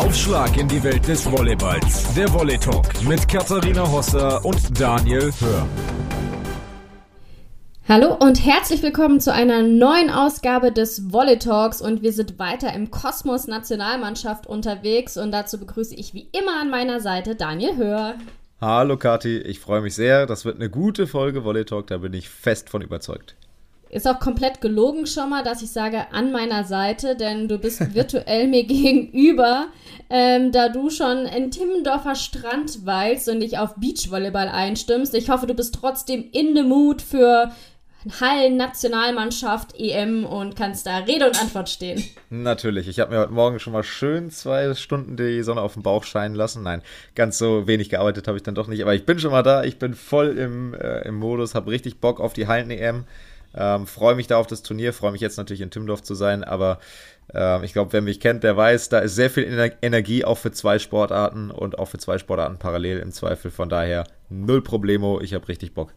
Aufschlag in die Welt des Volleyballs. Der Volley Talk mit Katharina Hosser und Daniel Hör. Hallo und herzlich willkommen zu einer neuen Ausgabe des Volley Talks und wir sind weiter im Kosmos Nationalmannschaft unterwegs und dazu begrüße ich wie immer an meiner Seite Daniel Hör. Hallo Kati, ich freue mich sehr. Das wird eine gute Folge Volley Talk, da bin ich fest von überzeugt. Ist auch komplett gelogen schon mal, dass ich sage an meiner Seite, denn du bist virtuell mir gegenüber, ähm, da du schon in Timmendorfer Strand weilst und dich auf Beachvolleyball einstimmst. Ich hoffe, du bist trotzdem in the mood für Hallen-Nationalmannschaft, EM und kannst da Rede und Antwort stehen. Natürlich. Ich habe mir heute Morgen schon mal schön zwei Stunden die Sonne auf dem Bauch scheinen lassen. Nein, ganz so wenig gearbeitet habe ich dann doch nicht. Aber ich bin schon mal da. Ich bin voll im, äh, im Modus, habe richtig Bock auf die Hallen-EM. Ähm, freue mich da auf das Turnier, freue mich jetzt natürlich in Timmendorf zu sein, aber äh, ich glaube, wer mich kennt, der weiß, da ist sehr viel Ener Energie auch für zwei Sportarten und auch für zwei Sportarten parallel im Zweifel. Von daher null Problemo, ich habe richtig Bock.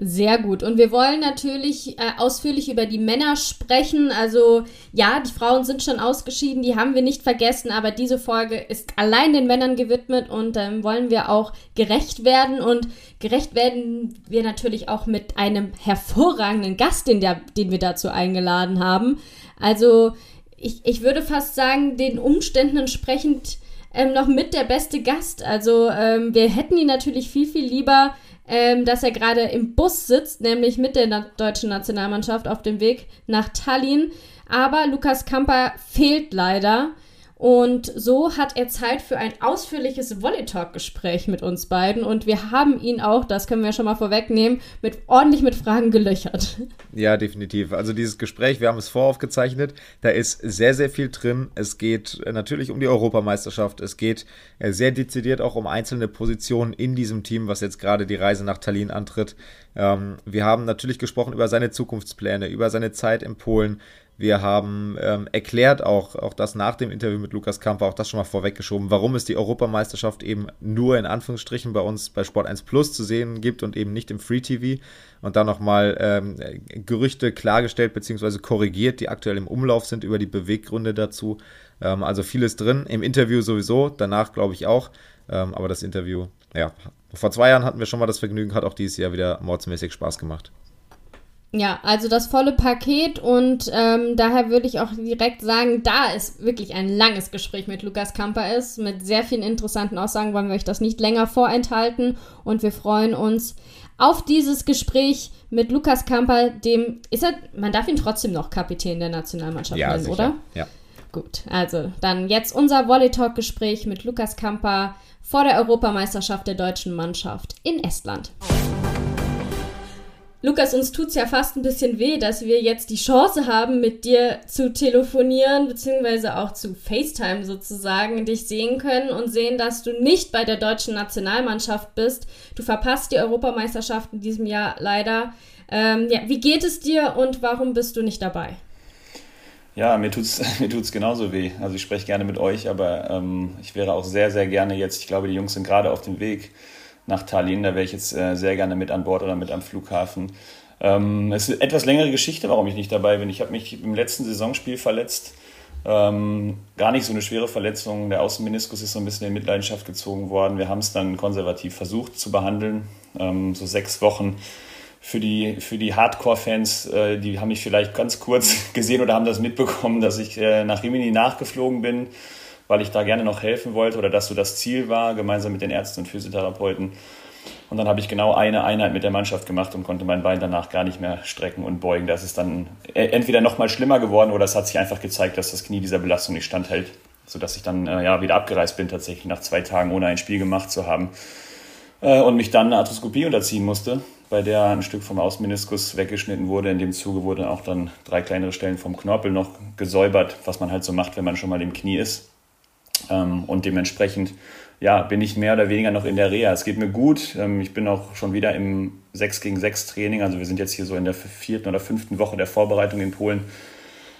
Sehr gut. Und wir wollen natürlich äh, ausführlich über die Männer sprechen. Also ja, die Frauen sind schon ausgeschieden, die haben wir nicht vergessen, aber diese Folge ist allein den Männern gewidmet und ähm, wollen wir auch gerecht werden. Und gerecht werden wir natürlich auch mit einem hervorragenden Gast, den, der, den wir dazu eingeladen haben. Also ich, ich würde fast sagen, den Umständen entsprechend ähm, noch mit der beste Gast. Also ähm, wir hätten ihn natürlich viel, viel lieber ähm, dass er gerade im Bus sitzt, nämlich mit der na deutschen Nationalmannschaft auf dem Weg nach Tallinn. Aber Lukas Kamper fehlt leider. Und so hat er Zeit für ein ausführliches Volley-Talk-Gespräch mit uns beiden. Und wir haben ihn auch, das können wir schon mal vorwegnehmen, mit, ordentlich mit Fragen gelöchert. Ja, definitiv. Also dieses Gespräch, wir haben es voraufgezeichnet, da ist sehr, sehr viel drin. Es geht äh, natürlich um die Europameisterschaft. Es geht äh, sehr dezidiert auch um einzelne Positionen in diesem Team, was jetzt gerade die Reise nach Tallinn antritt. Ähm, wir haben natürlich gesprochen über seine Zukunftspläne, über seine Zeit in Polen, wir haben ähm, erklärt auch, auch das nach dem Interview mit Lukas Kamper, auch das schon mal vorweggeschoben, warum es die Europameisterschaft eben nur in Anführungsstrichen bei uns bei Sport 1 Plus zu sehen gibt und eben nicht im Free TV. Und dann nochmal ähm, Gerüchte klargestellt bzw. korrigiert, die aktuell im Umlauf sind über die Beweggründe dazu. Ähm, also vieles drin, im Interview sowieso, danach glaube ich auch. Ähm, aber das Interview, ja, vor zwei Jahren hatten wir schon mal das Vergnügen, hat auch dieses Jahr wieder mordsmäßig Spaß gemacht. Ja, also das volle Paket und ähm, daher würde ich auch direkt sagen, da es wirklich ein langes Gespräch mit Lukas Kamper ist, mit sehr vielen interessanten Aussagen, wollen wir euch das nicht länger vorenthalten und wir freuen uns auf dieses Gespräch mit Lukas Kamper, dem ist er, man darf ihn trotzdem noch Kapitän der Nationalmannschaft ja, nennen, sicher. oder? Ja. Gut, also dann jetzt unser Volley Talk Gespräch mit Lukas Kamper vor der Europameisterschaft der deutschen Mannschaft in Estland. Lukas, uns tut's ja fast ein bisschen weh, dass wir jetzt die Chance haben, mit dir zu telefonieren, beziehungsweise auch zu FaceTime sozusagen, dich sehen können und sehen, dass du nicht bei der deutschen Nationalmannschaft bist. Du verpasst die Europameisterschaft in diesem Jahr leider. Ähm, ja, wie geht es dir und warum bist du nicht dabei? Ja, mir tut's, mir tut's genauso weh. Also ich spreche gerne mit euch, aber ähm, ich wäre auch sehr, sehr gerne jetzt, ich glaube, die Jungs sind gerade auf dem Weg nach Tallinn. Da wäre ich jetzt äh, sehr gerne mit an Bord oder mit am Flughafen. Ähm, es ist eine etwas längere Geschichte, warum ich nicht dabei bin. Ich habe mich im letzten Saisonspiel verletzt. Ähm, gar nicht so eine schwere Verletzung. Der Außenmeniskus ist so ein bisschen in Mitleidenschaft gezogen worden. Wir haben es dann konservativ versucht zu behandeln. Ähm, so sechs Wochen für die, für die Hardcore-Fans, äh, die haben mich vielleicht ganz kurz gesehen oder haben das mitbekommen, dass ich äh, nach Rimini nachgeflogen bin weil ich da gerne noch helfen wollte oder das so das Ziel war, gemeinsam mit den Ärzten und Physiotherapeuten. Und dann habe ich genau eine Einheit mit der Mannschaft gemacht und konnte mein Bein danach gar nicht mehr strecken und beugen. Das ist dann e-, entweder noch mal schlimmer geworden oder es hat sich einfach gezeigt, dass das Knie dieser Belastung nicht standhält, sodass ich dann äh, ja, wieder abgereist bin, tatsächlich nach zwei Tagen ohne ein Spiel gemacht zu haben. Äh, und mich dann eine Arthroskopie unterziehen musste, bei der ein Stück vom Außenmeniskus weggeschnitten wurde. In dem Zuge wurden auch dann drei kleinere Stellen vom Knorpel noch gesäubert, was man halt so macht, wenn man schon mal im Knie ist. Ähm, und dementsprechend ja, bin ich mehr oder weniger noch in der Reha. Es geht mir gut. Ähm, ich bin auch schon wieder im 6 gegen 6 Training. Also wir sind jetzt hier so in der vierten oder fünften Woche der Vorbereitung in Polen.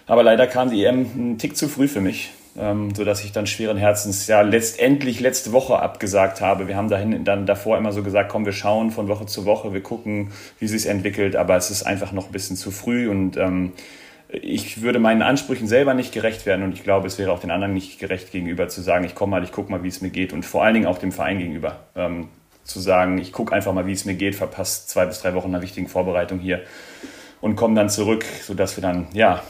Aber leider kam die EM einen Tick zu früh für mich, ähm, sodass ich dann schweren Herzens ja letztendlich letzte Woche abgesagt habe. Wir haben dahin dann davor immer so gesagt, komm, wir schauen von Woche zu Woche, wir gucken, wie sich entwickelt, aber es ist einfach noch ein bisschen zu früh und ähm, ich würde meinen Ansprüchen selber nicht gerecht werden und ich glaube, es wäre auch den anderen nicht gerecht gegenüber zu sagen, ich komme mal, ich gucke mal, wie es mir geht und vor allen Dingen auch dem Verein gegenüber ähm, zu sagen, ich gucke einfach mal, wie es mir geht, verpasse zwei bis drei Wochen einer wichtigen Vorbereitung hier und komme dann zurück, sodass wir dann, ja,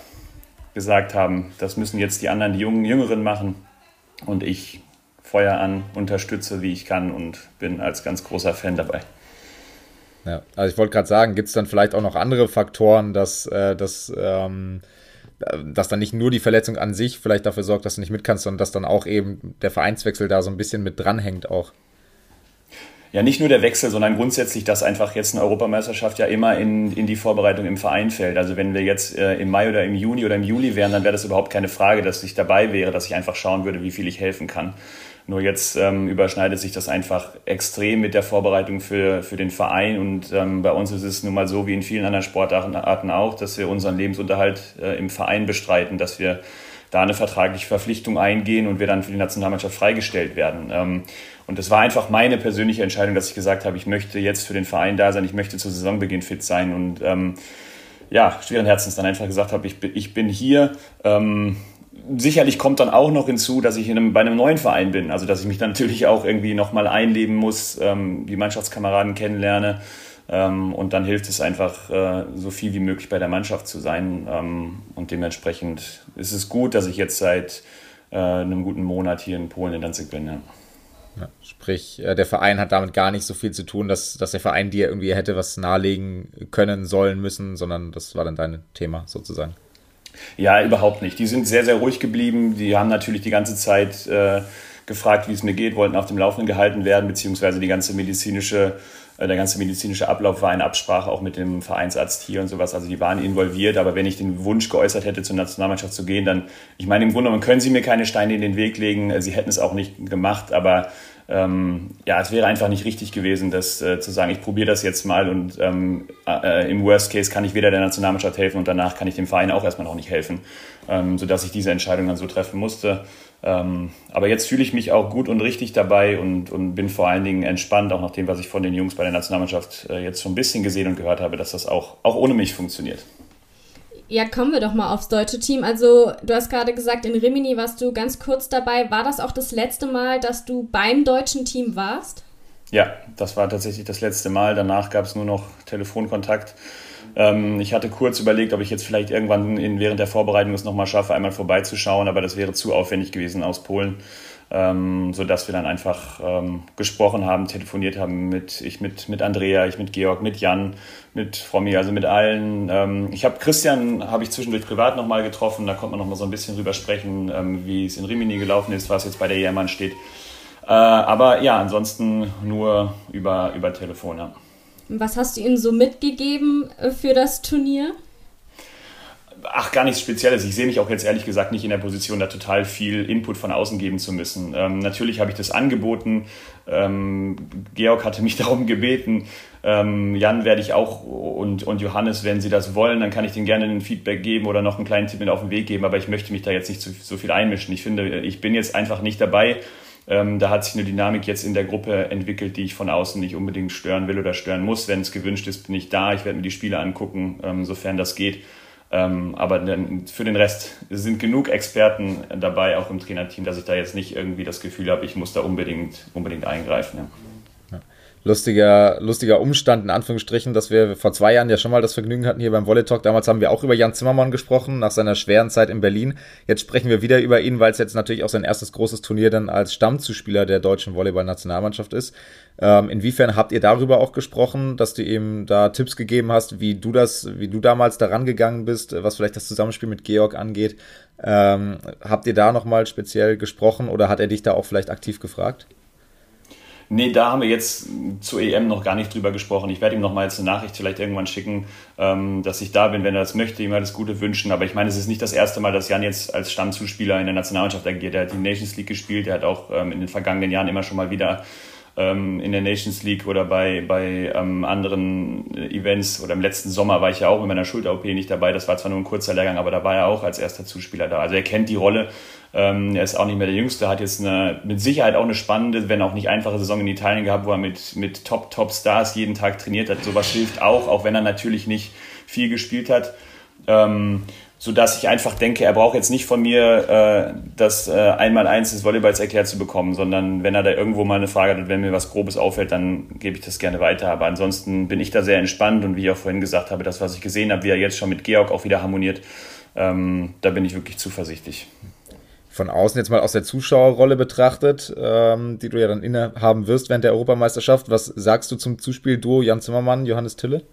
gesagt haben, das müssen jetzt die anderen, die Jungen, Jüngeren machen und ich Feuer an, unterstütze, wie ich kann und bin als ganz großer Fan dabei. Ja, also ich wollte gerade sagen, gibt es dann vielleicht auch noch andere Faktoren, dass, äh, dass, ähm, dass dann nicht nur die Verletzung an sich vielleicht dafür sorgt, dass du nicht mit kannst, sondern dass dann auch eben der Vereinswechsel da so ein bisschen mit dranhängt auch ja nicht nur der Wechsel, sondern grundsätzlich, dass einfach jetzt eine Europameisterschaft ja immer in, in die Vorbereitung im Verein fällt. Also wenn wir jetzt äh, im Mai oder im Juni oder im Juli wären, dann wäre das überhaupt keine Frage, dass ich dabei wäre, dass ich einfach schauen würde, wie viel ich helfen kann. Nur jetzt ähm, überschneidet sich das einfach extrem mit der Vorbereitung für, für den Verein. Und ähm, bei uns ist es nun mal so wie in vielen anderen Sportarten auch, dass wir unseren Lebensunterhalt äh, im Verein bestreiten, dass wir da eine vertragliche Verpflichtung eingehen und wir dann für die Nationalmannschaft freigestellt werden. Ähm, und das war einfach meine persönliche Entscheidung, dass ich gesagt habe, ich möchte jetzt für den Verein da sein, ich möchte zu Saisonbeginn fit sein und ähm, ja, schweren Herzens dann einfach gesagt habe, ich, ich bin hier. Ähm, sicherlich kommt dann auch noch hinzu, dass ich einem, bei einem neuen Verein bin, also dass ich mich dann natürlich auch irgendwie nochmal einleben muss, ähm, die Mannschaftskameraden kennenlerne. Ähm, und dann hilft es einfach, äh, so viel wie möglich bei der Mannschaft zu sein. Ähm, und dementsprechend ist es gut, dass ich jetzt seit äh, einem guten Monat hier in Polen in Danzig bin. Ja. Ja, sprich, äh, der Verein hat damit gar nicht so viel zu tun, dass, dass der Verein dir irgendwie hätte was nahelegen können, sollen, müssen, sondern das war dann dein Thema sozusagen. Ja, überhaupt nicht. Die sind sehr, sehr ruhig geblieben. Die haben natürlich die ganze Zeit äh, gefragt, wie es mir geht, wollten auf dem Laufenden gehalten werden, beziehungsweise die ganze medizinische äh, der ganze medizinische Ablauf war in Absprache auch mit dem Vereinsarzt hier und sowas. Also die waren involviert. Aber wenn ich den Wunsch geäußert hätte, zur Nationalmannschaft zu gehen, dann, ich meine, im Grunde genommen können sie mir keine Steine in den Weg legen. Äh, sie hätten es auch nicht gemacht. Aber ähm, ja, es wäre einfach nicht richtig gewesen, das äh, zu sagen, ich probiere das jetzt mal und ähm, äh, im Worst Case kann ich weder der Nationalmannschaft helfen und danach kann ich dem Verein auch erstmal noch nicht helfen, ähm, sodass ich diese Entscheidung dann so treffen musste. Ähm, aber jetzt fühle ich mich auch gut und richtig dabei und, und bin vor allen Dingen entspannt, auch nach dem, was ich von den Jungs bei der Nationalmannschaft äh, jetzt schon ein bisschen gesehen und gehört habe, dass das auch, auch ohne mich funktioniert. Ja, kommen wir doch mal aufs deutsche Team. Also, du hast gerade gesagt, in Rimini warst du ganz kurz dabei. War das auch das letzte Mal, dass du beim deutschen Team warst? Ja, das war tatsächlich das letzte Mal. Danach gab es nur noch Telefonkontakt. Ähm, ich hatte kurz überlegt, ob ich jetzt vielleicht irgendwann in, während der Vorbereitung es nochmal schaffe, einmal vorbeizuschauen, aber das wäre zu aufwendig gewesen aus Polen, ähm, sodass wir dann einfach ähm, gesprochen haben, telefoniert haben mit ich mit, mit Andrea, ich mit Georg, mit Jan, mit Frommi, also mit allen. Ähm, ich habe Christian habe ich zwischendurch privat nochmal getroffen, da konnte man nochmal so ein bisschen drüber sprechen, ähm, wie es in Rimini gelaufen ist, was jetzt bei der EM ansteht. Äh, aber ja, ansonsten nur über, über Telefon, ja. Was hast du ihnen so mitgegeben äh, für das Turnier? Ach, gar nichts Spezielles. Ich sehe mich auch jetzt ehrlich gesagt nicht in der Position, da total viel Input von außen geben zu müssen. Ähm, natürlich habe ich das angeboten. Ähm, Georg hatte mich darum gebeten. Ähm, Jan werde ich auch und, und Johannes, wenn sie das wollen, dann kann ich denen gerne ein Feedback geben oder noch einen kleinen Tipp mit auf den Weg geben. Aber ich möchte mich da jetzt nicht so, so viel einmischen. Ich finde, ich bin jetzt einfach nicht dabei ähm, da hat sich eine Dynamik jetzt in der Gruppe entwickelt, die ich von außen nicht unbedingt stören will oder stören muss. Wenn es gewünscht ist, bin ich da. Ich werde mir die Spiele angucken, ähm, sofern das geht. Ähm, aber dann für den Rest sind genug Experten dabei, auch im Trainerteam, dass ich da jetzt nicht irgendwie das Gefühl habe, ich muss da unbedingt, unbedingt eingreifen. Ja lustiger, lustiger Umstand, in Anführungsstrichen, dass wir vor zwei Jahren ja schon mal das Vergnügen hatten hier beim Volley Talk. Damals haben wir auch über Jan Zimmermann gesprochen, nach seiner schweren Zeit in Berlin. Jetzt sprechen wir wieder über ihn, weil es jetzt natürlich auch sein erstes großes Turnier dann als Stammzuspieler der deutschen Volleyball-Nationalmannschaft ist. Ähm, inwiefern habt ihr darüber auch gesprochen, dass du ihm da Tipps gegeben hast, wie du das, wie du damals daran gegangen bist, was vielleicht das Zusammenspiel mit Georg angeht? Ähm, habt ihr da nochmal speziell gesprochen oder hat er dich da auch vielleicht aktiv gefragt? Nee, da haben wir jetzt zur EM noch gar nicht drüber gesprochen. Ich werde ihm noch mal jetzt eine Nachricht vielleicht irgendwann schicken, ähm, dass ich da bin, wenn er das möchte, ihm alles Gute wünschen. Aber ich meine, es ist nicht das erste Mal, dass Jan jetzt als Stammzuspieler in der Nationalmannschaft agiert. Er hat die Nations League gespielt, er hat auch ähm, in den vergangenen Jahren immer schon mal wieder in der Nations League oder bei, bei ähm, anderen Events oder im letzten Sommer war ich ja auch mit meiner Schulter-OP nicht dabei. Das war zwar nur ein kurzer Lehrgang, aber da war er auch als erster Zuspieler da. Also er kennt die Rolle. Ähm, er ist auch nicht mehr der Jüngste, hat jetzt eine, mit Sicherheit auch eine spannende, wenn auch nicht einfache Saison in Italien gehabt, wo er mit, mit Top-Top-Stars jeden Tag trainiert hat. Sowas hilft auch, auch wenn er natürlich nicht viel gespielt hat. Ähm, sodass ich einfach denke, er braucht jetzt nicht von mir äh, das äh, Einmaleins des Volleyballs erklärt zu bekommen, sondern wenn er da irgendwo mal eine Frage hat, wenn mir was Grobes auffällt, dann gebe ich das gerne weiter. Aber ansonsten bin ich da sehr entspannt und wie ich auch vorhin gesagt habe, das, was ich gesehen habe, wie er jetzt schon mit Georg auch wieder harmoniert, ähm, da bin ich wirklich zuversichtlich. Von außen jetzt mal aus der Zuschauerrolle betrachtet, ähm, die du ja dann innehaben wirst während der Europameisterschaft, was sagst du zum Zuspiel-Duo Jan Zimmermann, Johannes Tille?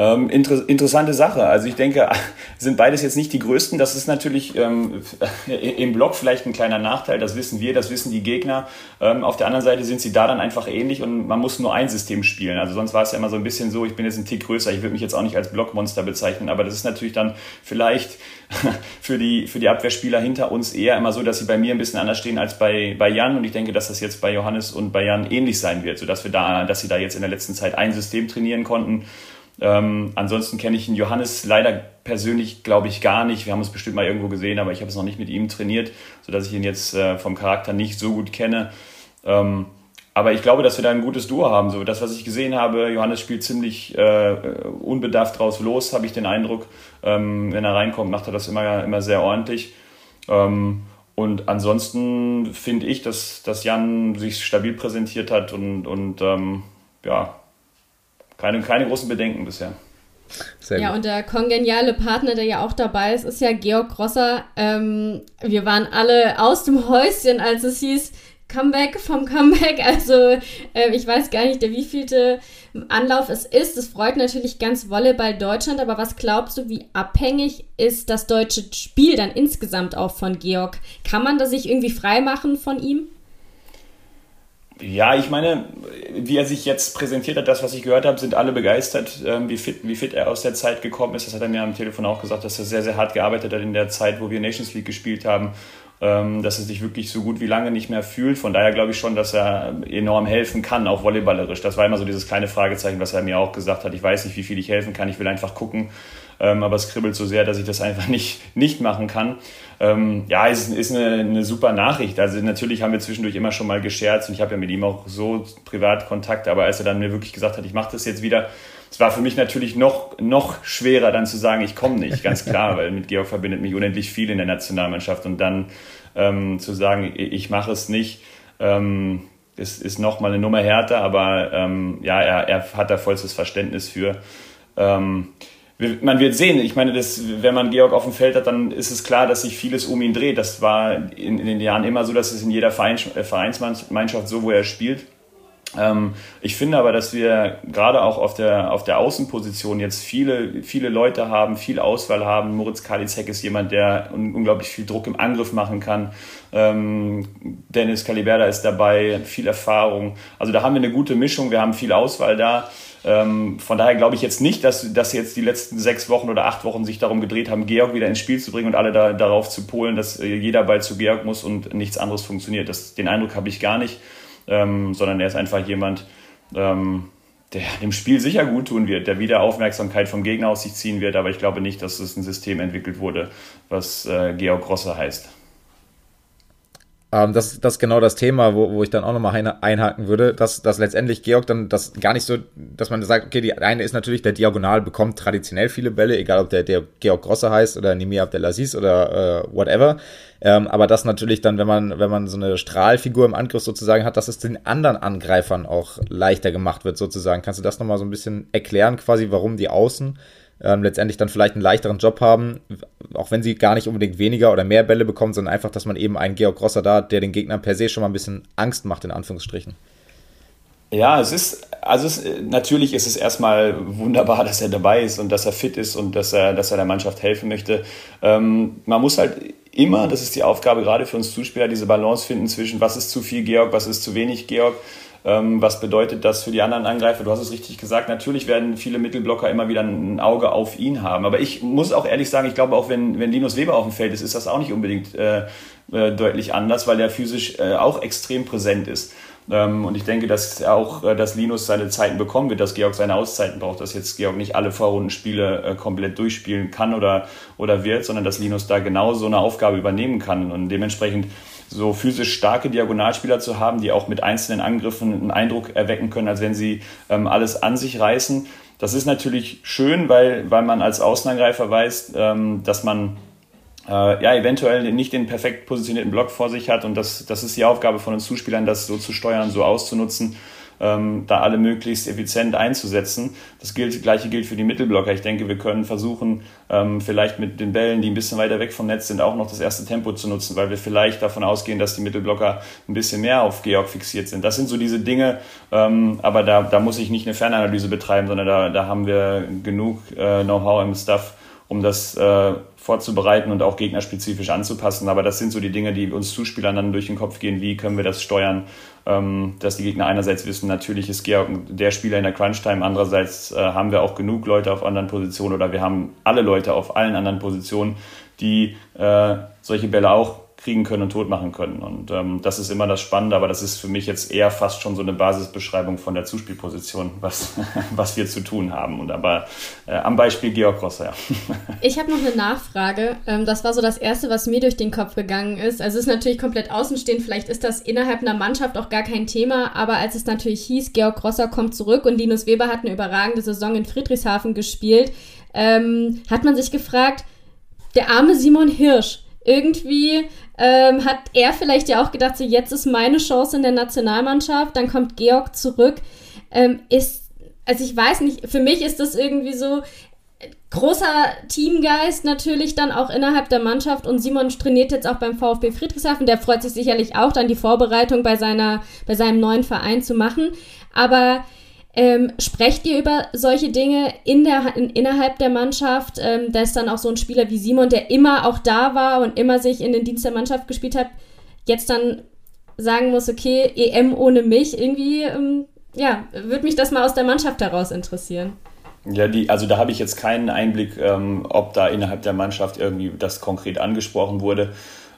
Ähm, inter interessante Sache. Also ich denke, sind beides jetzt nicht die größten. Das ist natürlich ähm, im Block vielleicht ein kleiner Nachteil. Das wissen wir, das wissen die Gegner. Ähm, auf der anderen Seite sind sie da dann einfach ähnlich und man muss nur ein System spielen. Also sonst war es ja immer so ein bisschen so, ich bin jetzt ein Tick größer. Ich würde mich jetzt auch nicht als Blockmonster bezeichnen, aber das ist natürlich dann vielleicht für die, für die Abwehrspieler hinter uns eher immer so, dass sie bei mir ein bisschen anders stehen als bei, bei Jan. Und ich denke, dass das jetzt bei Johannes und bei Jan ähnlich sein wird, sodass wir da, dass sie da jetzt in der letzten Zeit ein System trainieren konnten ähm, ansonsten kenne ich ihn Johannes leider persönlich, glaube ich, gar nicht. Wir haben uns bestimmt mal irgendwo gesehen, aber ich habe es noch nicht mit ihm trainiert, sodass ich ihn jetzt äh, vom Charakter nicht so gut kenne. Ähm, aber ich glaube, dass wir da ein gutes Duo haben. So das, was ich gesehen habe, Johannes spielt ziemlich äh, unbedarft draus los, habe ich den Eindruck. Ähm, wenn er reinkommt, macht er das immer, immer sehr ordentlich. Ähm, und ansonsten finde ich, dass, dass Jan sich stabil präsentiert hat und, und ähm, ja, keine, keine großen Bedenken bisher. Sehr ja, gut. und der kongeniale Partner, der ja auch dabei ist, ist ja Georg Grosser. Ähm, wir waren alle aus dem Häuschen, als es hieß, Comeback vom Comeback. Also äh, ich weiß gar nicht, der wievielte Anlauf es ist. Es freut natürlich ganz Volleyball Deutschland, aber was glaubst du, wie abhängig ist das deutsche Spiel dann insgesamt auch von Georg? Kann man da sich irgendwie frei machen von ihm? Ja, ich meine, wie er sich jetzt präsentiert hat, das, was ich gehört habe, sind alle begeistert, ähm, wie, fit, wie fit er aus der Zeit gekommen ist. Das hat er mir am Telefon auch gesagt, dass er sehr, sehr hart gearbeitet hat in der Zeit, wo wir Nations League gespielt haben, ähm, dass er sich wirklich so gut wie lange nicht mehr fühlt. Von daher glaube ich schon, dass er enorm helfen kann, auch volleyballerisch. Das war immer so dieses kleine Fragezeichen, was er mir auch gesagt hat. Ich weiß nicht, wie viel ich helfen kann, ich will einfach gucken. Ähm, aber es kribbelt so sehr, dass ich das einfach nicht, nicht machen kann. Ähm, ja, es ist eine, eine super Nachricht. Also natürlich haben wir zwischendurch immer schon mal gescherzt und ich habe ja mit ihm auch so privat Kontakt, aber als er dann mir wirklich gesagt hat, ich mache das jetzt wieder, es war für mich natürlich noch, noch schwerer dann zu sagen, ich komme nicht, ganz klar, weil mit Georg verbindet mich unendlich viel in der Nationalmannschaft und dann ähm, zu sagen, ich mache es nicht, ähm, ist, ist nochmal eine Nummer härter, aber ähm, ja, er, er hat da vollstes Verständnis für. Ähm, man wird sehen. Ich meine, das, wenn man Georg auf dem Feld hat, dann ist es klar, dass sich vieles um ihn dreht. Das war in, in den Jahren immer so, dass es in jeder äh, Vereinsmannschaft so, wo er spielt. Ähm, ich finde aber, dass wir gerade auch auf der, auf der Außenposition jetzt viele, viele Leute haben, viel Auswahl haben. Moritz Kalizek ist jemand, der un unglaublich viel Druck im Angriff machen kann. Ähm, Dennis Caliberda ist dabei, viel Erfahrung. Also da haben wir eine gute Mischung, wir haben viel Auswahl da. Ähm, von daher glaube ich jetzt nicht, dass, dass jetzt die letzten sechs Wochen oder acht Wochen sich darum gedreht haben, Georg wieder ins Spiel zu bringen und alle da, darauf zu polen, dass äh, jeder Ball zu Georg muss und nichts anderes funktioniert. Das, den Eindruck habe ich gar nicht, ähm, sondern er ist einfach jemand, ähm, der dem Spiel sicher gut tun wird, der wieder Aufmerksamkeit vom Gegner auf sich ziehen wird, aber ich glaube nicht, dass es ein System entwickelt wurde, was äh, Georg Grosser heißt. Ähm, das, das ist genau das Thema, wo, wo ich dann auch nochmal einhaken würde, dass, dass letztendlich Georg dann das gar nicht so, dass man sagt, okay, die eine ist natürlich, der Diagonal bekommt traditionell viele Bälle, egal ob der, der Georg Grosser heißt oder Nimir Abdelaziz oder äh, whatever. Ähm, aber das natürlich dann, wenn man, wenn man so eine Strahlfigur im Angriff sozusagen hat, dass es den anderen Angreifern auch leichter gemacht wird, sozusagen. Kannst du das nochmal so ein bisschen erklären, quasi, warum die Außen ähm, letztendlich dann vielleicht einen leichteren Job haben, auch wenn sie gar nicht unbedingt weniger oder mehr Bälle bekommen, sondern einfach, dass man eben einen Georg Grosser da hat, der den Gegnern per se schon mal ein bisschen Angst macht, in Anführungsstrichen. Ja, es ist, also es, natürlich ist es erstmal wunderbar, dass er dabei ist und dass er fit ist und dass er, dass er der Mannschaft helfen möchte. Ähm, man muss halt immer, das ist die Aufgabe gerade für uns Zuspieler, diese Balance finden zwischen was ist zu viel Georg, was ist zu wenig Georg. Ähm, was bedeutet das für die anderen Angreifer? Du hast es richtig gesagt. Natürlich werden viele Mittelblocker immer wieder ein Auge auf ihn haben. Aber ich muss auch ehrlich sagen, ich glaube auch, wenn, wenn Linus Weber auf dem Feld ist, ist das auch nicht unbedingt äh, äh, deutlich anders, weil der physisch äh, auch extrem präsent ist. Ähm, und ich denke, dass auch, äh, dass Linus seine Zeiten bekommen wird, dass Georg seine Auszeiten braucht, dass jetzt Georg nicht alle Vorrundenspiele äh, komplett durchspielen kann oder, oder wird, sondern dass Linus da genau so eine Aufgabe übernehmen kann. Und dementsprechend so physisch starke Diagonalspieler zu haben, die auch mit einzelnen Angriffen einen Eindruck erwecken können, als wenn sie ähm, alles an sich reißen. das ist natürlich schön, weil, weil man als Außenangreifer weiß, ähm, dass man äh, ja, eventuell nicht den perfekt positionierten Block vor sich hat. Und das, das ist die Aufgabe von uns Zuspielern, das so zu steuern, so auszunutzen, ähm, da alle möglichst effizient einzusetzen. Das gilt, gleiche gilt für die Mittelblocker. Ich denke, wir können versuchen, ähm, vielleicht mit den Bällen, die ein bisschen weiter weg vom Netz sind, auch noch das erste Tempo zu nutzen, weil wir vielleicht davon ausgehen, dass die Mittelblocker ein bisschen mehr auf Georg fixiert sind. Das sind so diese Dinge, ähm, aber da, da muss ich nicht eine Fernanalyse betreiben, sondern da, da haben wir genug äh, Know-how im Stuff, um das äh, vorzubereiten und auch gegnerspezifisch anzupassen. Aber das sind so die Dinge, die uns Zuspielern dann durch den Kopf gehen. Wie können wir das steuern? Ähm, dass die Gegner einerseits wissen, natürlich ist Georg der Spieler in der Crunch-Time, andererseits äh, haben wir auch genug Leute auf anderen Positionen oder wir haben alle Leute auf allen anderen Positionen, die äh, solche Bälle auch kriegen können und tot machen können. Und ähm, das ist immer das Spannende, aber das ist für mich jetzt eher fast schon so eine Basisbeschreibung von der Zuspielposition, was, was wir zu tun haben. Und aber äh, am Beispiel Georg Rosser, ja. Ich habe noch eine Nachfrage. Ähm, das war so das Erste, was mir durch den Kopf gegangen ist. Also es ist natürlich komplett außenstehend, vielleicht ist das innerhalb einer Mannschaft auch gar kein Thema, aber als es natürlich hieß, Georg Rosser kommt zurück und Linus Weber hat eine überragende Saison in Friedrichshafen gespielt, ähm, hat man sich gefragt, der arme Simon Hirsch, irgendwie ähm, hat er vielleicht ja auch gedacht, so jetzt ist meine Chance in der Nationalmannschaft, dann kommt Georg zurück. Ähm, ist, also ich weiß nicht, für mich ist das irgendwie so großer Teamgeist natürlich dann auch innerhalb der Mannschaft und Simon trainiert jetzt auch beim VfB Friedrichshafen, der freut sich sicherlich auch dann die Vorbereitung bei seiner, bei seinem neuen Verein zu machen, aber ähm, sprecht ihr über solche Dinge in der, in, innerhalb der Mannschaft? Ähm, da ist dann auch so ein Spieler wie Simon, der immer auch da war und immer sich in den Dienst der Mannschaft gespielt hat, jetzt dann sagen muss, okay, EM ohne mich, irgendwie, ähm, ja, würde mich das mal aus der Mannschaft heraus interessieren. Ja, die, also da habe ich jetzt keinen Einblick, ähm, ob da innerhalb der Mannschaft irgendwie das konkret angesprochen wurde.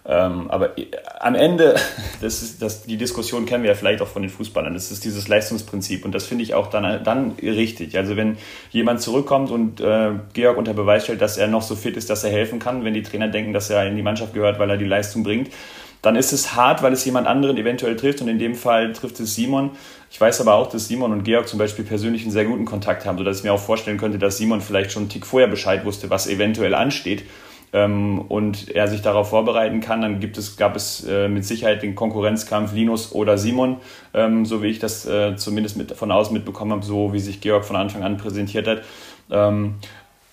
Ähm, aber äh, am Ende, das ist, das, die Diskussion kennen wir ja vielleicht auch von den Fußballern, das ist dieses Leistungsprinzip und das finde ich auch dann, dann richtig. Also wenn jemand zurückkommt und äh, Georg unter Beweis stellt, dass er noch so fit ist, dass er helfen kann, wenn die Trainer denken, dass er in die Mannschaft gehört, weil er die Leistung bringt, dann ist es hart, weil es jemand anderen eventuell trifft und in dem Fall trifft es Simon. Ich weiß aber auch, dass Simon und Georg zum Beispiel persönlich einen sehr guten Kontakt haben, sodass ich mir auch vorstellen könnte, dass Simon vielleicht schon einen Tick vorher Bescheid wusste, was eventuell ansteht ähm, und er sich darauf vorbereiten kann, dann gibt es, gab es äh, mit Sicherheit den Konkurrenzkampf Linus oder Simon, ähm, so wie ich das äh, zumindest mit, von außen mitbekommen habe, so wie sich Georg von Anfang an präsentiert hat. Ähm,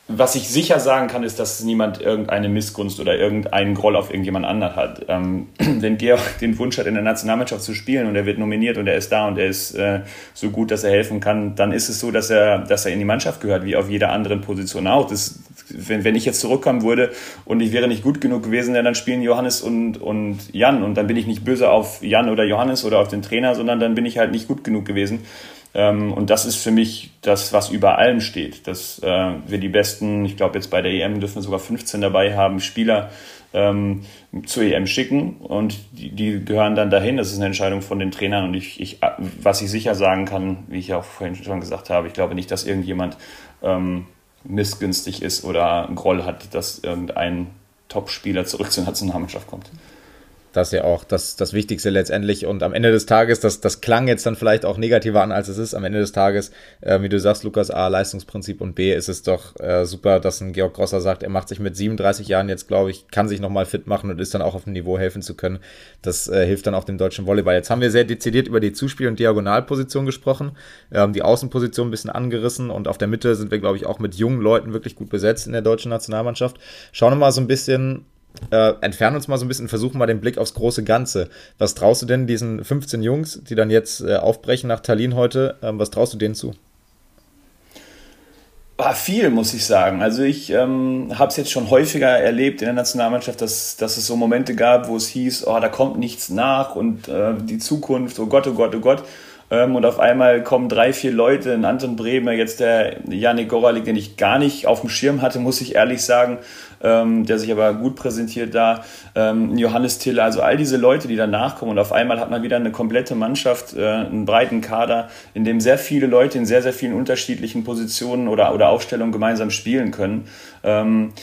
was ich sicher sagen kann, ist, dass niemand irgendeine Missgunst oder irgendeinen Groll auf irgendjemand anderen hat. Ähm, wenn Georg den Wunsch hat, in der Nationalmannschaft zu spielen und er wird nominiert und er ist da und er ist äh, so gut, dass er helfen kann, dann ist es so, dass er, dass er in die Mannschaft gehört, wie auf jeder anderen Position auch. Das, wenn, wenn ich jetzt zurückkommen würde und ich wäre nicht gut genug gewesen, dann spielen Johannes und, und Jan und dann bin ich nicht böse auf Jan oder Johannes oder auf den Trainer, sondern dann bin ich halt nicht gut genug gewesen. Ähm, und das ist für mich das, was über allem steht, dass äh, wir die besten, ich glaube jetzt bei der EM dürfen wir sogar 15 dabei haben, Spieler ähm, zur EM schicken. Und die, die, gehören dann dahin. Das ist eine Entscheidung von den Trainern. Und ich, ich, was ich sicher sagen kann, wie ich auch vorhin schon gesagt habe, ich glaube nicht, dass irgendjemand ähm, missgünstig ist oder Groll hat, dass irgendein Top-Spieler zurück zur Nationalmannschaft kommt das ist ja auch das, das Wichtigste letztendlich. Und am Ende des Tages, das, das klang jetzt dann vielleicht auch negativer an, als es ist. Am Ende des Tages, äh, wie du sagst, Lukas, A, Leistungsprinzip und B, ist es doch äh, super, dass ein Georg Grosser sagt, er macht sich mit 37 Jahren jetzt, glaube ich, kann sich nochmal fit machen und ist dann auch auf dem Niveau helfen zu können. Das äh, hilft dann auch dem deutschen Volleyball. Jetzt haben wir sehr dezidiert über die Zuspiel- und Diagonalposition gesprochen, ähm, die Außenposition ein bisschen angerissen und auf der Mitte sind wir, glaube ich, auch mit jungen Leuten wirklich gut besetzt in der deutschen Nationalmannschaft. Schauen wir mal so ein bisschen äh, entfernen uns mal so ein bisschen, versuchen mal den Blick aufs große Ganze. Was traust du denn diesen 15 Jungs, die dann jetzt äh, aufbrechen nach Tallinn heute, ähm, was traust du denen zu? Ah, viel, muss ich sagen. Also ich ähm, habe es jetzt schon häufiger erlebt in der Nationalmannschaft, dass, dass es so Momente gab, wo es hieß, oh, da kommt nichts nach und äh, die Zukunft, oh Gott, oh Gott, oh Gott. Ähm, und auf einmal kommen drei, vier Leute, in Anton Bremer, jetzt der Janik Goralik, den ich gar nicht auf dem Schirm hatte, muss ich ehrlich sagen, ähm, der sich aber gut präsentiert da, ähm, Johannes Tille, also all diese Leute, die danach kommen und auf einmal hat man wieder eine komplette Mannschaft, äh, einen breiten Kader, in dem sehr viele Leute in sehr, sehr vielen unterschiedlichen Positionen oder, oder Aufstellungen gemeinsam spielen können. Ähm,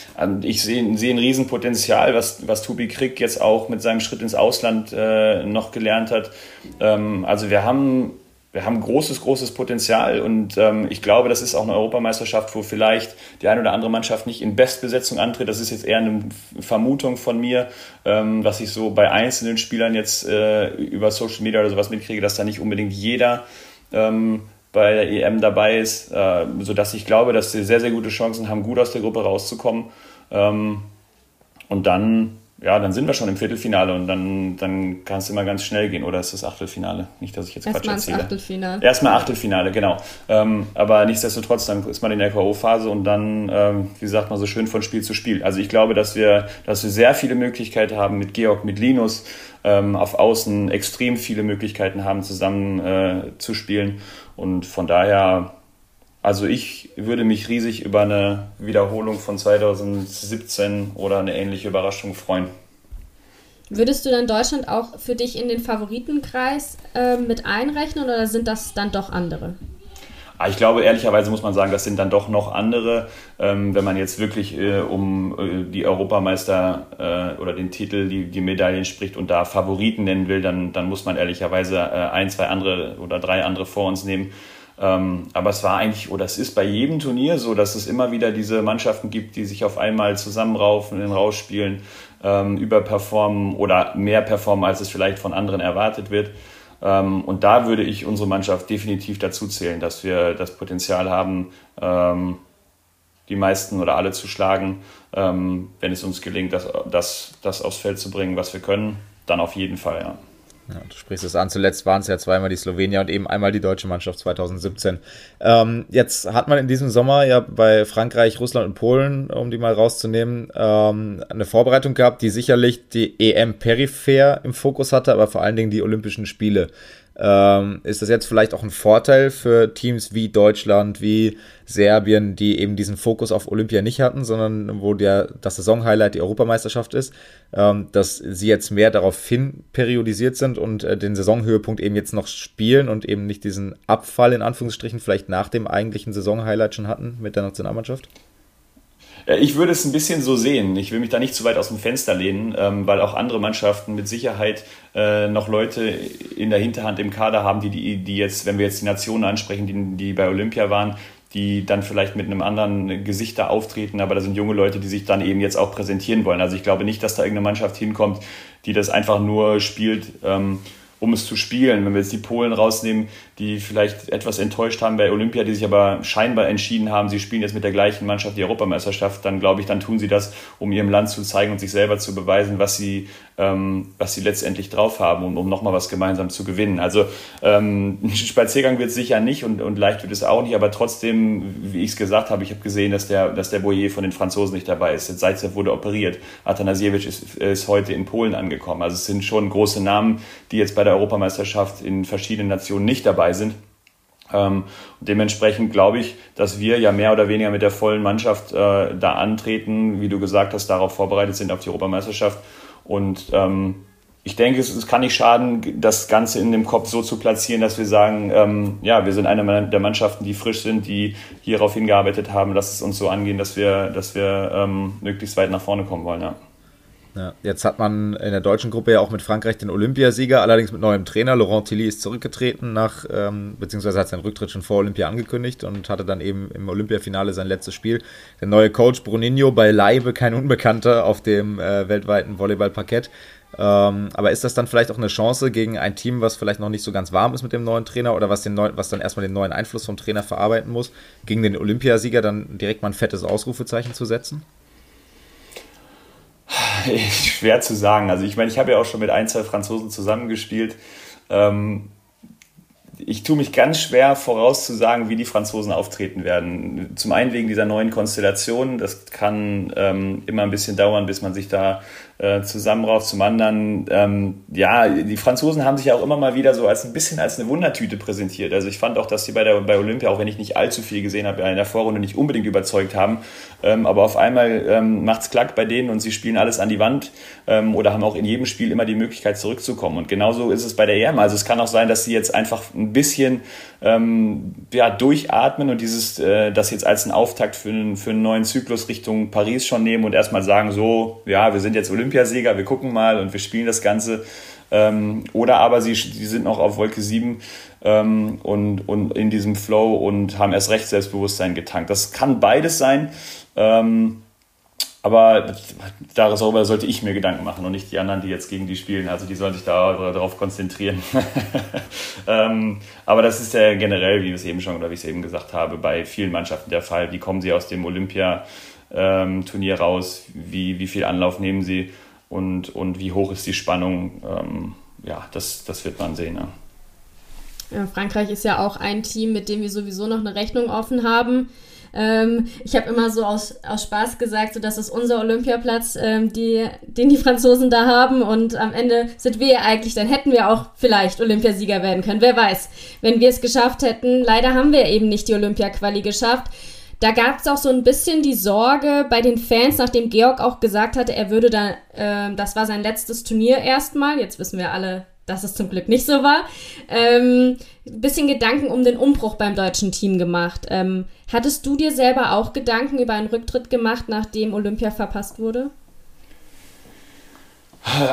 ich sehe seh ein Riesenpotenzial, was, was Tobi Krieg jetzt auch mit seinem Schritt ins Ausland äh, noch gelernt hat. Ähm, also wir haben wir haben großes, großes Potenzial und ähm, ich glaube, das ist auch eine Europameisterschaft, wo vielleicht die eine oder andere Mannschaft nicht in Bestbesetzung antritt. Das ist jetzt eher eine Vermutung von mir, ähm, was ich so bei einzelnen Spielern jetzt äh, über Social Media oder sowas mitkriege, dass da nicht unbedingt jeder ähm, bei der EM dabei ist, äh, sodass ich glaube, dass sie sehr, sehr gute Chancen haben, gut aus der Gruppe rauszukommen. Ähm, und dann ja, dann sind wir schon im Viertelfinale und dann, dann kann es immer ganz schnell gehen. Oder ist das Achtelfinale? Nicht, dass ich jetzt Quatsch erzähle. Achtelfinale. Erstmal Achtelfinale, genau. Ähm, aber nichtsdestotrotz, dann ist man in der K.O.-Phase und dann, ähm, wie sagt man so schön, von Spiel zu Spiel. Also ich glaube, dass wir, dass wir sehr viele Möglichkeiten haben mit Georg, mit Linus, ähm, auf Außen extrem viele Möglichkeiten haben, zusammen äh, zu spielen. Und von daher also ich würde mich riesig über eine Wiederholung von 2017 oder eine ähnliche Überraschung freuen. Würdest du dann Deutschland auch für dich in den Favoritenkreis äh, mit einrechnen oder sind das dann doch andere? Ah, ich glaube, ehrlicherweise muss man sagen, das sind dann doch noch andere. Ähm, wenn man jetzt wirklich äh, um äh, die Europameister äh, oder den Titel, die, die Medaillen spricht und da Favoriten nennen will, dann, dann muss man ehrlicherweise äh, ein, zwei andere oder drei andere vor uns nehmen. Ähm, aber es war eigentlich, oder es ist bei jedem Turnier so, dass es immer wieder diese Mannschaften gibt, die sich auf einmal zusammenraufen, in Rausspielen, ähm, überperformen oder mehr performen, als es vielleicht von anderen erwartet wird. Ähm, und da würde ich unsere Mannschaft definitiv dazu zählen, dass wir das Potenzial haben, ähm, die meisten oder alle zu schlagen, ähm, wenn es uns gelingt, das, das, das aufs Feld zu bringen, was wir können, dann auf jeden Fall, ja. Ja, du sprichst es an, zuletzt waren es ja zweimal die Slowenier und eben einmal die deutsche Mannschaft 2017. Ähm, jetzt hat man in diesem Sommer ja bei Frankreich, Russland und Polen, um die mal rauszunehmen, ähm, eine Vorbereitung gehabt, die sicherlich die EM peripher im Fokus hatte, aber vor allen Dingen die Olympischen Spiele. Ähm, ist das jetzt vielleicht auch ein Vorteil für Teams wie Deutschland, wie Serbien, die eben diesen Fokus auf Olympia nicht hatten, sondern wo der, das Saisonhighlight die Europameisterschaft ist, ähm, dass sie jetzt mehr darauf hin periodisiert sind und äh, den Saisonhöhepunkt eben jetzt noch spielen und eben nicht diesen Abfall in Anführungsstrichen vielleicht nach dem eigentlichen Saisonhighlight schon hatten mit der Nationalmannschaft? Äh, ich würde es ein bisschen so sehen. Ich will mich da nicht zu weit aus dem Fenster lehnen, ähm, weil auch andere Mannschaften mit Sicherheit äh, noch Leute in der Hinterhand im Kader haben, die, die jetzt, wenn wir jetzt die Nationen ansprechen, die, die bei Olympia waren, die dann vielleicht mit einem anderen Gesicht da auftreten, aber da sind junge Leute, die sich dann eben jetzt auch präsentieren wollen. Also ich glaube nicht, dass da irgendeine Mannschaft hinkommt, die das einfach nur spielt. Ähm, um es zu spielen. Wenn wir jetzt die Polen rausnehmen, die vielleicht etwas enttäuscht haben bei Olympia, die sich aber scheinbar entschieden haben, sie spielen jetzt mit der gleichen Mannschaft die Europameisterschaft, dann glaube ich, dann tun sie das, um ihrem Land zu zeigen und sich selber zu beweisen, was sie, ähm, was sie letztendlich drauf haben und um nochmal was gemeinsam zu gewinnen. Also ähm, Spaziergang wird sicher nicht und, und leicht wird es auch nicht, aber trotzdem, wie ich es gesagt habe, ich habe gesehen, dass der, dass der Boyer von den Franzosen nicht dabei ist. Zaitsev wurde operiert. Atanasiewicz ist, ist heute in Polen angekommen. Also es sind schon große Namen, die jetzt bei der Europameisterschaft in verschiedenen Nationen nicht dabei sind. Ähm, dementsprechend glaube ich, dass wir ja mehr oder weniger mit der vollen Mannschaft äh, da antreten, wie du gesagt hast, darauf vorbereitet sind auf die Europameisterschaft. Und ähm, ich denke, es, es, kann nicht schaden, das Ganze in dem Kopf so zu platzieren, dass wir sagen, ähm, ja, wir sind eine der Mannschaften, die frisch sind, die hierauf hingearbeitet haben, dass es uns so angehen, dass wir, dass wir ähm, möglichst weit nach vorne kommen wollen. Ja. Ja, jetzt hat man in der deutschen Gruppe ja auch mit Frankreich den Olympiasieger, allerdings mit neuem Trainer. Laurent Tilly ist zurückgetreten nach, ähm, beziehungsweise hat seinen Rücktritt schon vor Olympia angekündigt und hatte dann eben im Olympiafinale sein letztes Spiel. Der neue Coach Bruninho bei Leibe, kein Unbekannter auf dem äh, weltweiten Volleyballparkett. Ähm, aber ist das dann vielleicht auch eine Chance gegen ein Team, was vielleicht noch nicht so ganz warm ist mit dem neuen Trainer oder was, den neu, was dann erstmal den neuen Einfluss vom Trainer verarbeiten muss, gegen den Olympiasieger dann direkt mal ein fettes Ausrufezeichen zu setzen? Schwer zu sagen. Also ich meine, ich habe ja auch schon mit ein, zwei Franzosen zusammengespielt. Ähm, ich tue mich ganz schwer vorauszusagen, wie die Franzosen auftreten werden. Zum einen wegen dieser neuen Konstellation. Das kann ähm, immer ein bisschen dauern, bis man sich da äh, zusammenrauft. Zum anderen, ähm, ja, die Franzosen haben sich ja auch immer mal wieder so als ein bisschen als eine Wundertüte präsentiert. Also ich fand auch, dass sie bei der bei Olympia, auch wenn ich nicht allzu viel gesehen habe, in der Vorrunde nicht unbedingt überzeugt haben. Ähm, aber auf einmal ähm, macht's klack bei denen und sie spielen alles an die Wand ähm, oder haben auch in jedem Spiel immer die Möglichkeit zurückzukommen. Und genauso ist es bei der EM. Also es kann auch sein, dass sie jetzt einfach ein bisschen ähm, ja, durchatmen und dieses, äh, das jetzt als einen Auftakt für einen, für einen neuen Zyklus Richtung Paris schon nehmen und erstmal sagen, so, ja, wir sind jetzt Olympia Olympiasieger, wir gucken mal und wir spielen das Ganze. Ähm, oder aber sie, sie sind noch auf Wolke 7 ähm, und, und in diesem Flow und haben erst recht Selbstbewusstsein getankt. Das kann beides sein. Ähm, aber darüber sollte ich mir Gedanken machen und nicht die anderen, die jetzt gegen die spielen. Also die sollen sich da darauf konzentrieren. ähm, aber das ist ja generell, wie wir es eben schon oder wie ich es eben gesagt habe, bei vielen Mannschaften der Fall. Wie kommen sie aus dem Olympia-Turnier raus? Wie, wie viel Anlauf nehmen sie? Und, und wie hoch ist die Spannung? Ähm, ja, das, das wird man sehen. Ja. Ja, Frankreich ist ja auch ein Team, mit dem wir sowieso noch eine Rechnung offen haben. Ähm, ich habe immer so aus, aus Spaß gesagt, so dass es unser Olympiaplatz, ähm, die, den die Franzosen da haben. Und am Ende sind wir eigentlich, dann hätten wir auch vielleicht Olympiasieger werden können. Wer weiß, wenn wir es geschafft hätten. Leider haben wir eben nicht die Olympia-Quali geschafft. Da gab es auch so ein bisschen die Sorge bei den Fans, nachdem Georg auch gesagt hatte, er würde da, äh, das war sein letztes Turnier erstmal. Jetzt wissen wir alle, dass es zum Glück nicht so war. Ähm, bisschen Gedanken um den Umbruch beim deutschen Team gemacht. Ähm, hattest du dir selber auch Gedanken über einen Rücktritt gemacht, nachdem Olympia verpasst wurde?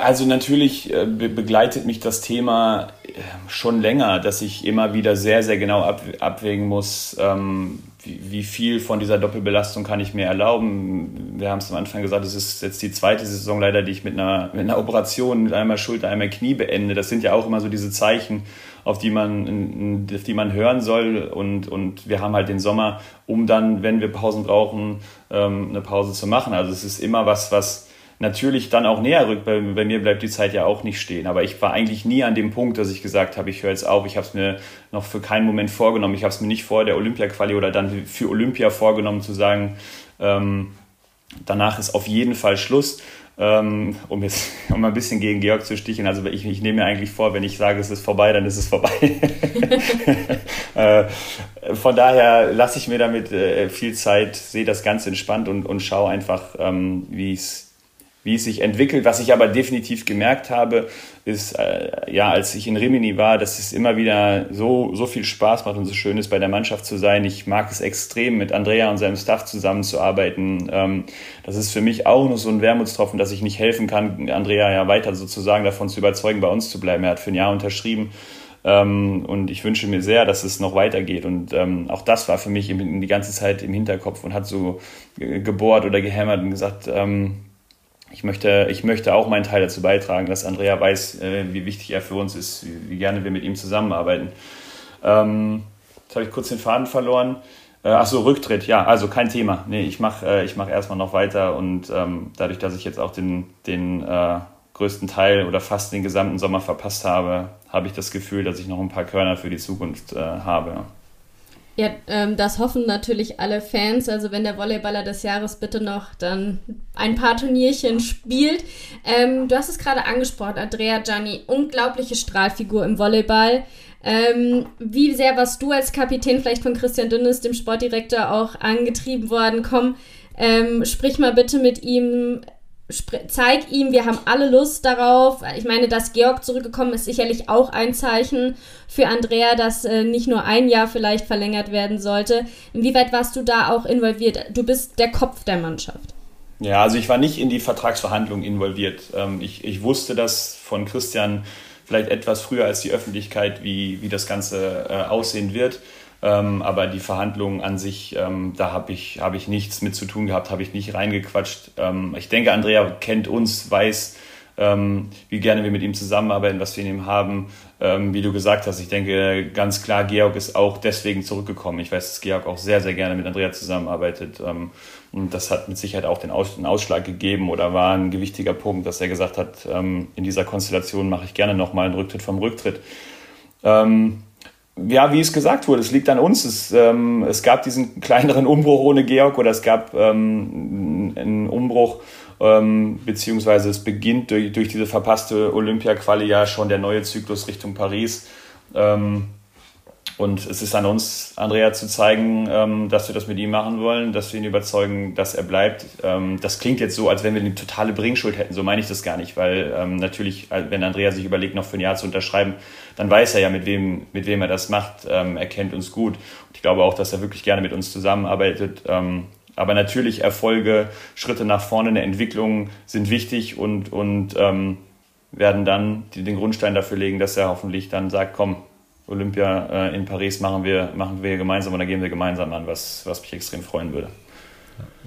Also natürlich äh, begleitet mich das Thema äh, schon länger, dass ich immer wieder sehr, sehr genau abwägen muss, ähm, wie, viel von dieser Doppelbelastung kann ich mir erlauben? Wir haben es am Anfang gesagt, es ist jetzt die zweite Saison leider, die ich mit einer, mit einer Operation, mit einmal Schulter, einmal Knie beende. Das sind ja auch immer so diese Zeichen, auf die man, auf die man hören soll. Und, und wir haben halt den Sommer, um dann, wenn wir Pausen brauchen, ähm, eine Pause zu machen. Also es ist immer was, was natürlich dann auch näher rückt. Bei, bei, mir bleibt die Zeit ja auch nicht stehen. Aber ich war eigentlich nie an dem Punkt, dass ich gesagt habe, ich höre jetzt auf. Ich habe es mir noch für keinen Moment vorgenommen. Ich habe es mir nicht vor der Olympia-Quali oder dann für Olympia vorgenommen zu sagen, ähm, danach ist auf jeden Fall Schluss. Ähm, um jetzt um ein bisschen gegen Georg zu sticheln, also ich, ich nehme mir eigentlich vor, wenn ich sage, es ist vorbei, dann ist es vorbei. äh, von daher lasse ich mir damit äh, viel Zeit, sehe das ganz entspannt und, und schaue einfach, ähm, wie es wie es sich entwickelt. Was ich aber definitiv gemerkt habe, ist, äh, ja, als ich in Rimini war, dass es immer wieder so, so viel Spaß macht und so schön ist, bei der Mannschaft zu sein. Ich mag es extrem, mit Andrea und seinem Staff zusammenzuarbeiten. Ähm, das ist für mich auch nur so ein Wermutstropfen, dass ich nicht helfen kann, Andrea ja weiter sozusagen davon zu überzeugen, bei uns zu bleiben. Er hat für ein Jahr unterschrieben. Ähm, und ich wünsche mir sehr, dass es noch weitergeht. Und ähm, auch das war für mich die ganze Zeit im Hinterkopf und hat so gebohrt oder gehämmert und gesagt, ähm, ich möchte, ich möchte auch meinen Teil dazu beitragen, dass Andrea weiß, äh, wie wichtig er für uns ist, wie, gerne wir mit ihm zusammenarbeiten. Ähm, jetzt habe ich kurz den Faden verloren. Äh, Achso, Rücktritt, ja, also kein Thema. Nee, ich mache äh, mach erstmal noch weiter und ähm, dadurch, dass ich jetzt auch den, den äh, größten Teil oder fast den gesamten Sommer verpasst habe, habe ich das Gefühl, dass ich noch ein paar Körner für die Zukunft äh, habe. Ja, ähm, das hoffen natürlich alle Fans. Also wenn der Volleyballer des Jahres bitte noch dann ein paar Turnierchen spielt. Ähm, du hast es gerade angesprochen, Andrea Gianni, unglaubliche Strahlfigur im Volleyball. Ähm, wie sehr warst du als Kapitän vielleicht von Christian Dünnes, dem Sportdirektor, auch angetrieben worden? Komm, ähm, sprich mal bitte mit ihm zeig ihm, wir haben alle Lust darauf. Ich meine, dass Georg zurückgekommen ist, sicherlich auch ein Zeichen für Andrea, dass äh, nicht nur ein Jahr vielleicht verlängert werden sollte. Inwieweit warst du da auch involviert? Du bist der Kopf der Mannschaft. Ja, also ich war nicht in die Vertragsverhandlungen involviert. Ähm, ich, ich wusste das von Christian vielleicht etwas früher als die Öffentlichkeit, wie, wie das Ganze äh, aussehen wird. Ähm, aber die Verhandlungen an sich, ähm, da habe ich, hab ich nichts mit zu tun gehabt, habe ich nicht reingequatscht. Ähm, ich denke, Andrea kennt uns, weiß, ähm, wie gerne wir mit ihm zusammenarbeiten, was wir in ihm haben. Ähm, wie du gesagt hast, ich denke ganz klar, Georg ist auch deswegen zurückgekommen. Ich weiß, dass Georg auch sehr, sehr gerne mit Andrea zusammenarbeitet. Ähm, und das hat mit Sicherheit auch den, Aus den Ausschlag gegeben oder war ein gewichtiger Punkt, dass er gesagt hat, in dieser Konstellation mache ich gerne nochmal einen Rücktritt vom Rücktritt. Ähm, ja, wie es gesagt wurde, es liegt an uns. Es, ähm, es gab diesen kleineren Umbruch ohne Georg oder es gab ähm, einen Umbruch, ähm, beziehungsweise es beginnt durch, durch diese verpasste Olympia-Quali ja schon der neue Zyklus Richtung Paris. Ähm, und es ist an uns, Andrea, zu zeigen, ähm, dass wir das mit ihm machen wollen, dass wir ihn überzeugen, dass er bleibt. Ähm, das klingt jetzt so, als wenn wir eine totale Bringschuld hätten. So meine ich das gar nicht, weil ähm, natürlich, äh, wenn Andrea sich überlegt, noch für ein Jahr zu unterschreiben, dann weiß er ja, mit wem, mit wem er das macht. Er kennt uns gut. Und ich glaube auch, dass er wirklich gerne mit uns zusammenarbeitet. Aber natürlich Erfolge, Schritte nach vorne, eine Entwicklung sind wichtig und, und werden dann den Grundstein dafür legen, dass er hoffentlich dann sagt, komm, Olympia äh, in Paris machen wir, machen wir gemeinsam oder gehen wir gemeinsam an, was, was mich extrem freuen würde.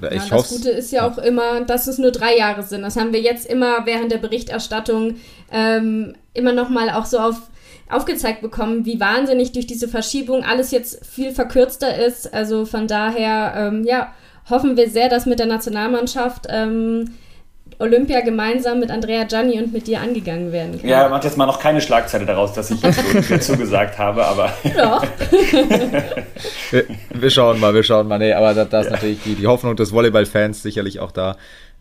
Ja, das Gute ist ja auch immer, dass es nur drei Jahre sind. Das haben wir jetzt immer während der Berichterstattung ähm, immer noch mal auch so auf, aufgezeigt bekommen, wie wahnsinnig durch diese Verschiebung alles jetzt viel verkürzter ist. Also von daher, ähm, ja, hoffen wir sehr, dass mit der Nationalmannschaft ähm, Olympia gemeinsam mit Andrea Gianni und mit dir angegangen werden kann. Ja, macht jetzt mal noch keine Schlagzeile daraus, dass ich jetzt so zugesagt habe, aber. Doch. wir, wir, schauen mal, wir schauen mal. Nee, aber da, da ist ja. natürlich die, die Hoffnung des Volleyball-Fans sicherlich auch da.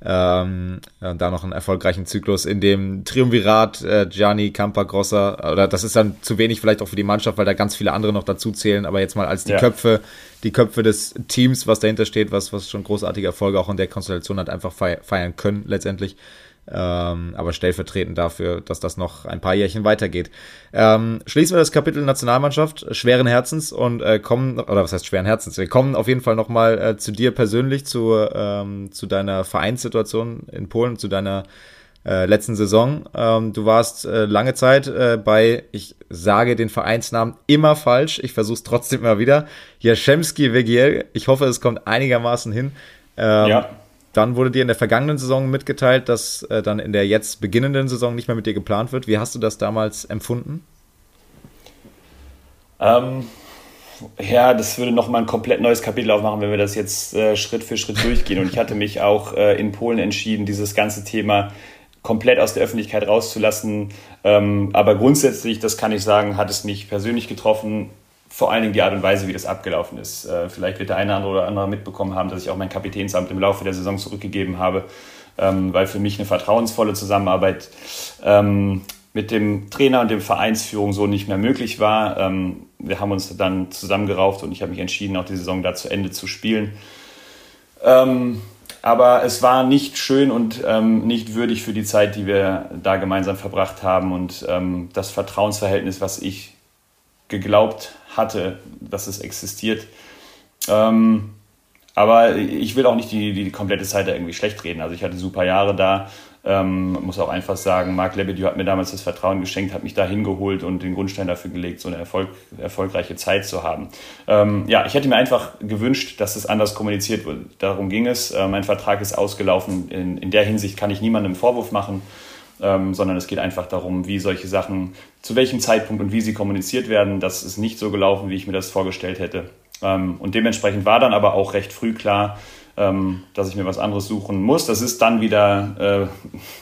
Ähm, und da noch einen erfolgreichen Zyklus in dem Triumvirat äh, Gianni, Campa, Grosser. Oder das ist dann zu wenig vielleicht auch für die Mannschaft, weil da ganz viele andere noch dazu zählen. Aber jetzt mal als die ja. Köpfe, die Köpfe des Teams, was dahinter steht, was, was schon großartige Erfolge auch in der Konstellation hat, einfach feiern können letztendlich. Ähm, aber stellvertretend dafür, dass das noch ein paar Jährchen weitergeht. Ähm, schließen wir das Kapitel Nationalmannschaft schweren Herzens und äh, kommen, oder was heißt schweren Herzens? Wir kommen auf jeden Fall nochmal äh, zu dir persönlich, zu, ähm, zu deiner Vereinssituation in Polen, zu deiner äh, letzten Saison. Ähm, du warst äh, lange Zeit äh, bei, ich sage den Vereinsnamen immer falsch, ich versuche es trotzdem immer wieder, Jaschemski Wegiel. Ich hoffe, es kommt einigermaßen hin. Ähm, ja. Dann wurde dir in der vergangenen Saison mitgeteilt, dass äh, dann in der jetzt beginnenden Saison nicht mehr mit dir geplant wird. Wie hast du das damals empfunden? Ähm, ja, das würde nochmal ein komplett neues Kapitel aufmachen, wenn wir das jetzt äh, Schritt für Schritt durchgehen. Und ich hatte mich auch äh, in Polen entschieden, dieses ganze Thema komplett aus der Öffentlichkeit rauszulassen. Ähm, aber grundsätzlich, das kann ich sagen, hat es mich persönlich getroffen vor allen Dingen die Art und Weise, wie das abgelaufen ist. Äh, vielleicht wird der eine oder andere mitbekommen haben, dass ich auch mein Kapitänsamt im Laufe der Saison zurückgegeben habe, ähm, weil für mich eine vertrauensvolle Zusammenarbeit ähm, mit dem Trainer und dem Vereinsführung so nicht mehr möglich war. Ähm, wir haben uns dann zusammengerauft und ich habe mich entschieden, auch die Saison da zu Ende zu spielen. aber es war nicht schön und nicht würdig für die Zeit, die wir da gemeinsam verbracht haben und das Vertrauensverhältnis, was ich geglaubt hatte, dass es existiert. Ähm, aber ich will auch nicht die, die, komplette Zeit da irgendwie schlecht reden. Also ich hatte super Jahre da. Ähm, muss auch einfach sagen, Marc Lebedew hat mir damals das Vertrauen geschenkt, hat mich da hingeholt und den Grundstein dafür gelegt, so eine Erfolg, erfolgreiche Zeit zu haben. Ähm, ja, ich hätte mir einfach gewünscht, dass es anders kommuniziert wird. Darum ging es. Äh, mein Vertrag ist ausgelaufen. In, in der Hinsicht kann ich niemandem Vorwurf machen ähm, sondern es geht einfach darum, wie solche Sachen, zu welchem Zeitpunkt und wie sie kommuniziert werden. Das ist nicht so gelaufen, wie ich mir das vorgestellt hätte. Ähm, und dementsprechend war dann aber auch recht früh klar, ähm, dass ich mir was anderes suchen muss. Das ist dann wieder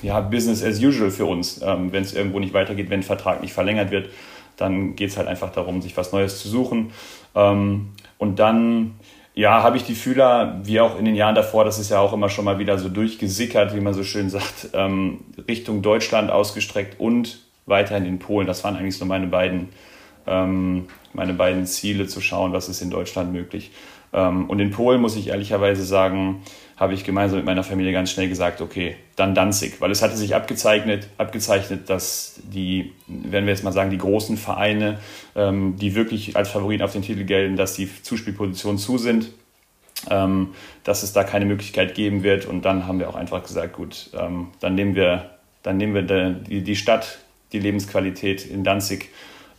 äh, ja, Business as usual für uns. Ähm, wenn es irgendwo nicht weitergeht, wenn ein Vertrag nicht verlängert wird, dann geht es halt einfach darum, sich was Neues zu suchen. Ähm, und dann ja, habe ich die Fühler, wie auch in den Jahren davor, das ist ja auch immer schon mal wieder so durchgesickert, wie man so schön sagt, ähm, Richtung Deutschland ausgestreckt und weiterhin in Polen. Das waren eigentlich so meine beiden, ähm, meine beiden Ziele, zu schauen, was ist in Deutschland möglich. Ähm, und in Polen muss ich ehrlicherweise sagen, habe ich gemeinsam mit meiner Familie ganz schnell gesagt, okay, dann Danzig, weil es hatte sich abgezeichnet, abgezeichnet, dass die, wenn wir jetzt mal sagen, die großen Vereine, ähm, die wirklich als Favoriten auf den Titel gelten, dass die Zuspielpositionen zu sind, ähm, dass es da keine Möglichkeit geben wird. Und dann haben wir auch einfach gesagt, gut, ähm, dann nehmen wir, dann nehmen wir die, die Stadt, die Lebensqualität in Danzig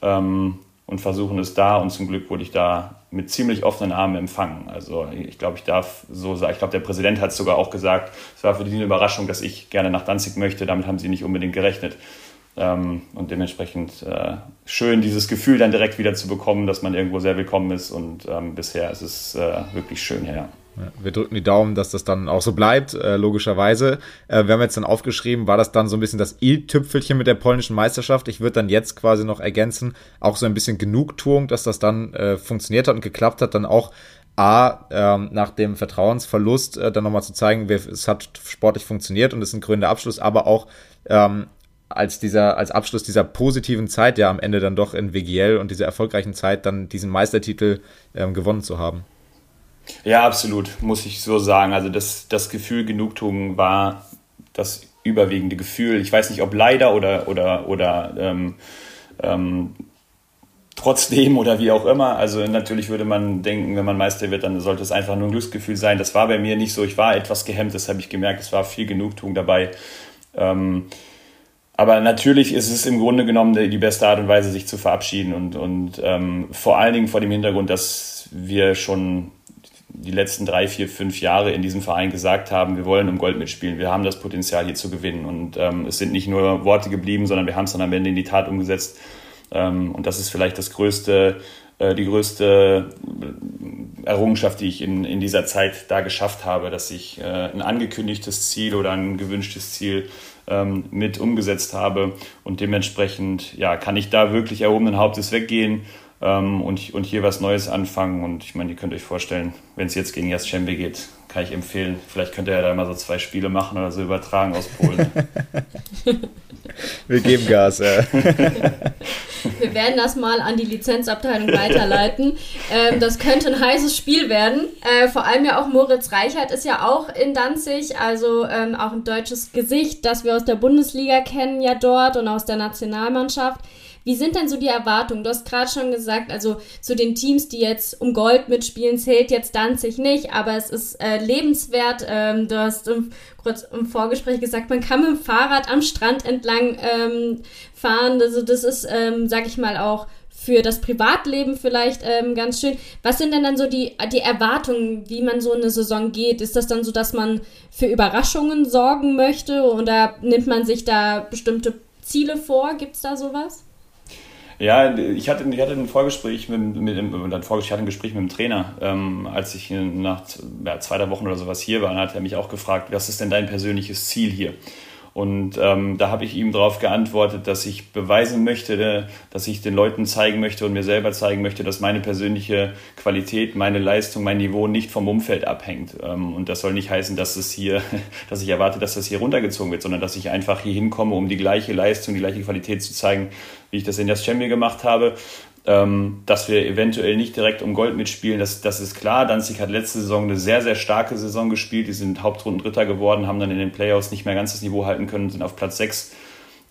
ähm, und versuchen es da. Und zum Glück wurde ich da mit ziemlich offenen Armen empfangen. Also ich glaube, ich darf so sagen, ich glaube, der Präsident hat es sogar auch gesagt, es war für die eine Überraschung, dass ich gerne nach Danzig möchte. Damit haben sie nicht unbedingt gerechnet. Ähm, und dementsprechend äh, schön, dieses Gefühl dann direkt wieder zu bekommen, dass man irgendwo sehr willkommen ist. Und ähm, bisher ist es äh, wirklich schön her. Ja. Wir drücken die Daumen, dass das dann auch so bleibt, äh, logischerweise. Äh, wir haben jetzt dann aufgeschrieben, war das dann so ein bisschen das i-Tüpfelchen mit der polnischen Meisterschaft. Ich würde dann jetzt quasi noch ergänzen, auch so ein bisschen Genugtuung, dass das dann äh, funktioniert hat und geklappt hat, dann auch A, ähm, nach dem Vertrauensverlust äh, dann nochmal zu zeigen, wir, es hat sportlich funktioniert und es ist ein grüner Abschluss, aber auch ähm, als dieser, als Abschluss dieser positiven Zeit ja am Ende dann doch in WGL und dieser erfolgreichen Zeit dann diesen Meistertitel ähm, gewonnen zu haben. Ja, absolut, muss ich so sagen. Also das, das Gefühl Genugtuung war das überwiegende Gefühl. Ich weiß nicht, ob leider oder, oder, oder ähm, ähm, trotzdem oder wie auch immer. Also natürlich würde man denken, wenn man Meister wird, dann sollte es einfach nur ein Glücksgefühl sein. Das war bei mir nicht so. Ich war etwas gehemmt, das habe ich gemerkt. Es war viel Genugtuung dabei. Ähm, aber natürlich ist es im Grunde genommen die beste Art und Weise, sich zu verabschieden und, und ähm, vor allen Dingen vor dem Hintergrund, dass wir schon die letzten drei, vier, fünf Jahre in diesem Verein gesagt haben, wir wollen um Gold mitspielen, wir haben das Potenzial hier zu gewinnen. Und ähm, es sind nicht nur Worte geblieben, sondern wir haben es dann am Ende in die Tat umgesetzt. Ähm, und das ist vielleicht das größte, äh, die größte Errungenschaft, die ich in, in dieser Zeit da geschafft habe, dass ich äh, ein angekündigtes Ziel oder ein gewünschtes Ziel ähm, mit umgesetzt habe. Und dementsprechend ja, kann ich da wirklich erhobenen Hauptes weggehen ähm, und, und hier was Neues anfangen. Und ich meine, ihr könnt euch vorstellen, wenn es jetzt gegen Jaschembe geht, kann ich empfehlen. Vielleicht könnt ihr ja da mal so zwei Spiele machen oder so übertragen aus Polen. Wir geben Gas, ja. Wir werden das mal an die Lizenzabteilung weiterleiten. Ähm, das könnte ein heißes Spiel werden. Äh, vor allem ja auch Moritz Reichert ist ja auch in Danzig, also ähm, auch ein deutsches Gesicht, das wir aus der Bundesliga kennen ja dort und aus der Nationalmannschaft. Wie sind denn so die Erwartungen? Du hast gerade schon gesagt, also zu den Teams, die jetzt um Gold mitspielen, zählt jetzt Danzig nicht, aber es ist äh, lebenswert. Ähm, du hast im, kurz im Vorgespräch gesagt, man kann mit dem Fahrrad am Strand entlang ähm, fahren. Also das ist, ähm, sag ich mal, auch für das Privatleben vielleicht ähm, ganz schön. Was sind denn dann so die, die Erwartungen, wie man so eine Saison geht? Ist das dann so, dass man für Überraschungen sorgen möchte oder nimmt man sich da bestimmte Ziele vor? Gibt es da sowas? Ja, ich hatte, ich hatte ein Vorgespräch mit, mit, mit ein Vorgespräch, hatte ein Gespräch mit dem Trainer, ähm, als ich nach ja, zwei, drei Wochen oder sowas hier war, dann hat er mich auch gefragt, was ist denn dein persönliches Ziel hier? Und ähm, da habe ich ihm darauf geantwortet, dass ich beweisen möchte, dass ich den Leuten zeigen möchte und mir selber zeigen möchte, dass meine persönliche Qualität, meine Leistung, mein Niveau nicht vom Umfeld abhängt. Ähm, und das soll nicht heißen, dass es hier, dass ich erwarte, dass das hier runtergezogen wird, sondern dass ich einfach hier hinkomme, um die gleiche Leistung, die gleiche Qualität zu zeigen, wie ich das in Champion gemacht habe. Ähm, dass wir eventuell nicht direkt um Gold mitspielen, das, das ist klar. Danzig hat letzte Saison eine sehr, sehr starke Saison gespielt. Die sind Hauptrunden Dritter geworden, haben dann in den Playoffs nicht mehr ganz das Niveau halten können, sind auf Platz 6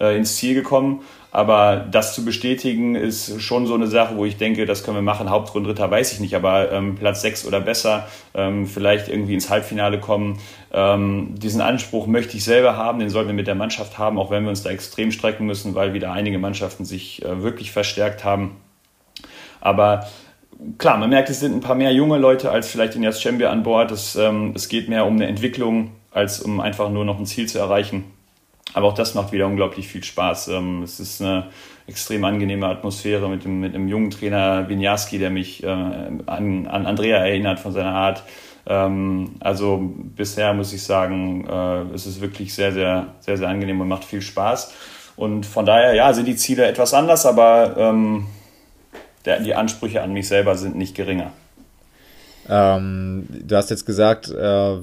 äh, ins Ziel gekommen. Aber das zu bestätigen ist schon so eine Sache, wo ich denke, das können wir machen. Hauptrunde Dritter weiß ich nicht, aber ähm, Platz 6 oder besser, ähm, vielleicht irgendwie ins Halbfinale kommen. Ähm, diesen Anspruch möchte ich selber haben, den sollten wir mit der Mannschaft haben, auch wenn wir uns da extrem strecken müssen, weil wieder einige Mannschaften sich äh, wirklich verstärkt haben. Aber klar, man merkt, es sind ein paar mehr junge Leute als vielleicht in Jaschembe an Bord. Es, ähm, es geht mehr um eine Entwicklung, als um einfach nur noch ein Ziel zu erreichen. Aber auch das macht wieder unglaublich viel Spaß. Ähm, es ist eine extrem angenehme Atmosphäre mit, dem, mit einem jungen Trainer Winjarski, der mich äh, an, an Andrea erinnert von seiner Art. Ähm, also bisher muss ich sagen, äh, es ist wirklich sehr, sehr, sehr, sehr angenehm und macht viel Spaß. Und von daher, ja, sind die Ziele etwas anders, aber ähm, die Ansprüche an mich selber sind nicht geringer. Ähm, du hast jetzt gesagt, äh,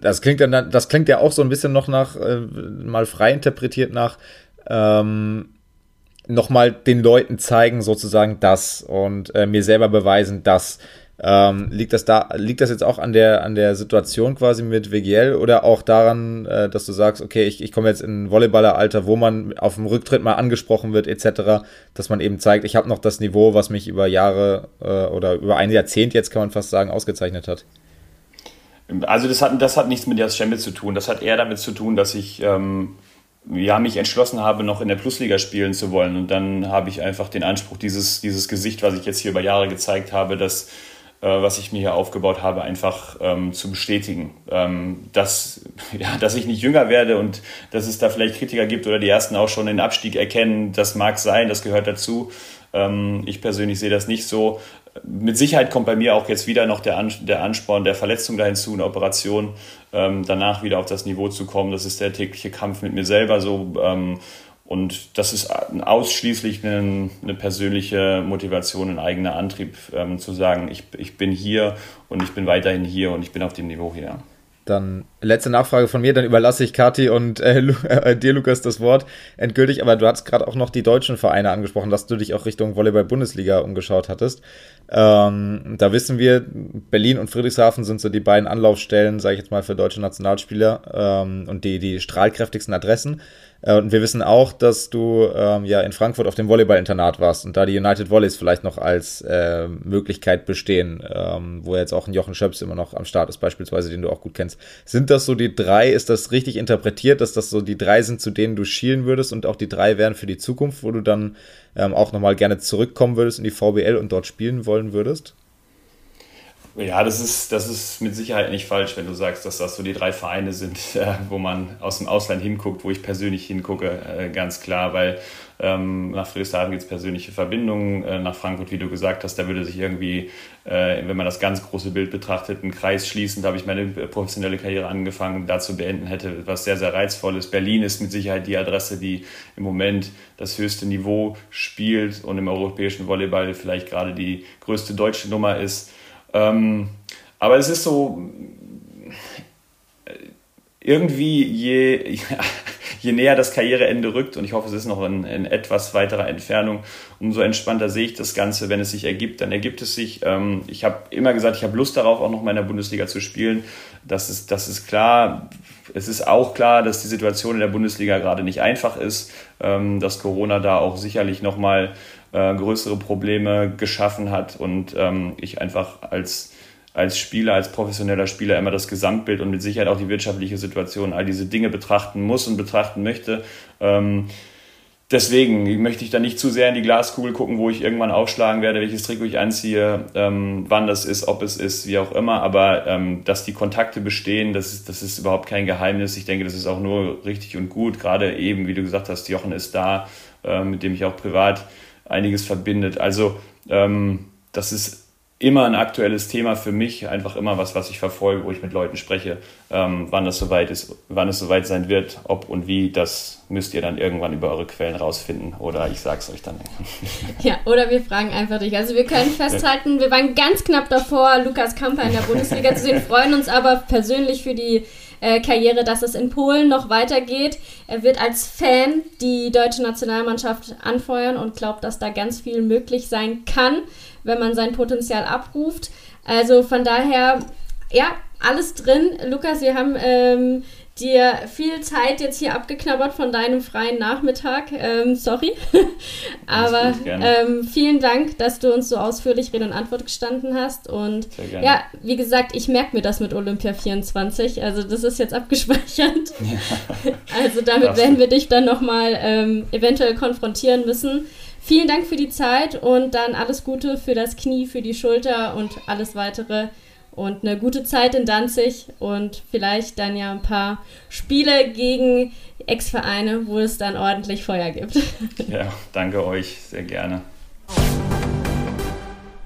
das klingt dann, das klingt ja auch so ein bisschen noch nach, äh, mal frei interpretiert nach, ähm, nochmal den Leuten zeigen, sozusagen das und äh, mir selber beweisen, dass ähm, liegt das da, liegt das jetzt auch an der, an der Situation quasi mit WGL oder auch daran, äh, dass du sagst, okay, ich, ich komme jetzt in Volleyballeralter, wo man auf dem Rücktritt mal angesprochen wird, etc., dass man eben zeigt, ich habe noch das Niveau, was mich über Jahre äh, oder über ein Jahrzehnt jetzt kann man fast sagen, ausgezeichnet hat? Also das hat, das hat nichts mit der Schembe zu tun. Das hat eher damit zu tun, dass ich ähm, ja, mich entschlossen habe, noch in der Plusliga spielen zu wollen. Und dann habe ich einfach den Anspruch, dieses, dieses Gesicht, was ich jetzt hier über Jahre gezeigt habe, dass was ich mir hier aufgebaut habe, einfach ähm, zu bestätigen. Ähm, dass, ja, dass ich nicht jünger werde und dass es da vielleicht Kritiker gibt oder die ersten auch schon den Abstieg erkennen, das mag sein, das gehört dazu. Ähm, ich persönlich sehe das nicht so. Mit Sicherheit kommt bei mir auch jetzt wieder noch der, An der Ansporn der Verletzung da hinzu, eine Operation, ähm, danach wieder auf das Niveau zu kommen. Das ist der tägliche Kampf mit mir selber so. Und das ist ausschließlich eine, eine persönliche Motivation, ein eigener Antrieb, ähm, zu sagen, ich, ich bin hier und ich bin weiterhin hier und ich bin auf dem Niveau hier. Dann Letzte Nachfrage von mir, dann überlasse ich Kati und äh, äh, dir, Lukas, das Wort endgültig. Aber du hast gerade auch noch die deutschen Vereine angesprochen, dass du dich auch Richtung Volleyball-Bundesliga umgeschaut hattest. Ähm, da wissen wir, Berlin und Friedrichshafen sind so die beiden Anlaufstellen, sage ich jetzt mal, für deutsche Nationalspieler ähm, und die, die strahlkräftigsten Adressen. Äh, und wir wissen auch, dass du ähm, ja in Frankfurt auf dem Volleyball-Internat warst und da die United Volleys vielleicht noch als äh, Möglichkeit bestehen, ähm, wo jetzt auch ein Jochen Schöps immer noch am Start ist, beispielsweise, den du auch gut kennst. Sind das so die drei, ist das richtig interpretiert, dass das so die drei sind, zu denen du schielen würdest und auch die drei wären für die Zukunft, wo du dann ähm, auch nochmal gerne zurückkommen würdest in die VBL und dort spielen wollen würdest? Ja, das ist, das ist mit Sicherheit nicht falsch, wenn du sagst, dass das so die drei Vereine sind, äh, wo man aus dem Ausland hinguckt, wo ich persönlich hingucke, äh, ganz klar, weil ähm, nach Friedrichshafen gibt es persönliche Verbindungen, äh, nach Frankfurt, wie du gesagt hast, da würde sich irgendwie, äh, wenn man das ganz große Bild betrachtet, ein Kreis schließen, da habe ich meine professionelle Karriere angefangen, dazu beenden hätte, was sehr, sehr reizvolles. Berlin ist mit Sicherheit die Adresse, die im Moment das höchste Niveau spielt und im europäischen Volleyball vielleicht gerade die größte deutsche Nummer ist. Ähm, aber es ist so, irgendwie je, je näher das Karriereende rückt, und ich hoffe, es ist noch in, in, etwas weiterer Entfernung, umso entspannter sehe ich das Ganze. Wenn es sich ergibt, dann ergibt es sich. Ähm, ich habe immer gesagt, ich habe Lust darauf, auch noch mal in der Bundesliga zu spielen. Das ist, das ist klar. Es ist auch klar, dass die Situation in der Bundesliga gerade nicht einfach ist, ähm, dass Corona da auch sicherlich noch mal äh, größere Probleme geschaffen hat und ähm, ich einfach als, als Spieler, als professioneller Spieler immer das Gesamtbild und mit Sicherheit auch die wirtschaftliche Situation, all diese Dinge betrachten muss und betrachten möchte. Ähm, deswegen möchte ich da nicht zu sehr in die Glaskugel gucken, wo ich irgendwann aufschlagen werde, welches Trikot ich anziehe, ähm, wann das ist, ob es ist, wie auch immer. Aber ähm, dass die Kontakte bestehen, das ist, das ist überhaupt kein Geheimnis. Ich denke, das ist auch nur richtig und gut. Gerade eben, wie du gesagt hast, Jochen ist da, äh, mit dem ich auch privat einiges verbindet. Also ähm, das ist immer ein aktuelles Thema für mich, einfach immer was, was ich verfolge, wo ich mit Leuten spreche, ähm, wann das soweit ist, wann es soweit sein wird, ob und wie, das müsst ihr dann irgendwann über eure Quellen rausfinden oder ich sag's euch dann. Ja, oder wir fragen einfach dich. Also wir können festhalten, wir waren ganz knapp davor, Lukas Kamper in der Bundesliga zu sehen, freuen uns aber persönlich für die äh, Karriere, dass es in Polen noch weitergeht. Er wird als Fan die deutsche Nationalmannschaft anfeuern und glaubt, dass da ganz viel möglich sein kann, wenn man sein Potenzial abruft. Also von daher, ja, alles drin. Lukas, wir haben ähm, dir viel Zeit jetzt hier abgeknabbert von deinem freien Nachmittag. Ähm, sorry. Aber gut, ähm, vielen Dank, dass du uns so ausführlich Rede und Antwort gestanden hast. Und ja, wie gesagt, ich merke mir das mit Olympia 24. Also das ist jetzt abgespeichert. Ja. Also damit werden wir dich dann nochmal ähm, eventuell konfrontieren müssen. Vielen Dank für die Zeit und dann alles Gute für das Knie, für die Schulter und alles weitere und eine gute Zeit in Danzig und vielleicht dann ja ein paar Spiele gegen Ex-Vereine, wo es dann ordentlich Feuer gibt. Ja, danke euch, sehr gerne.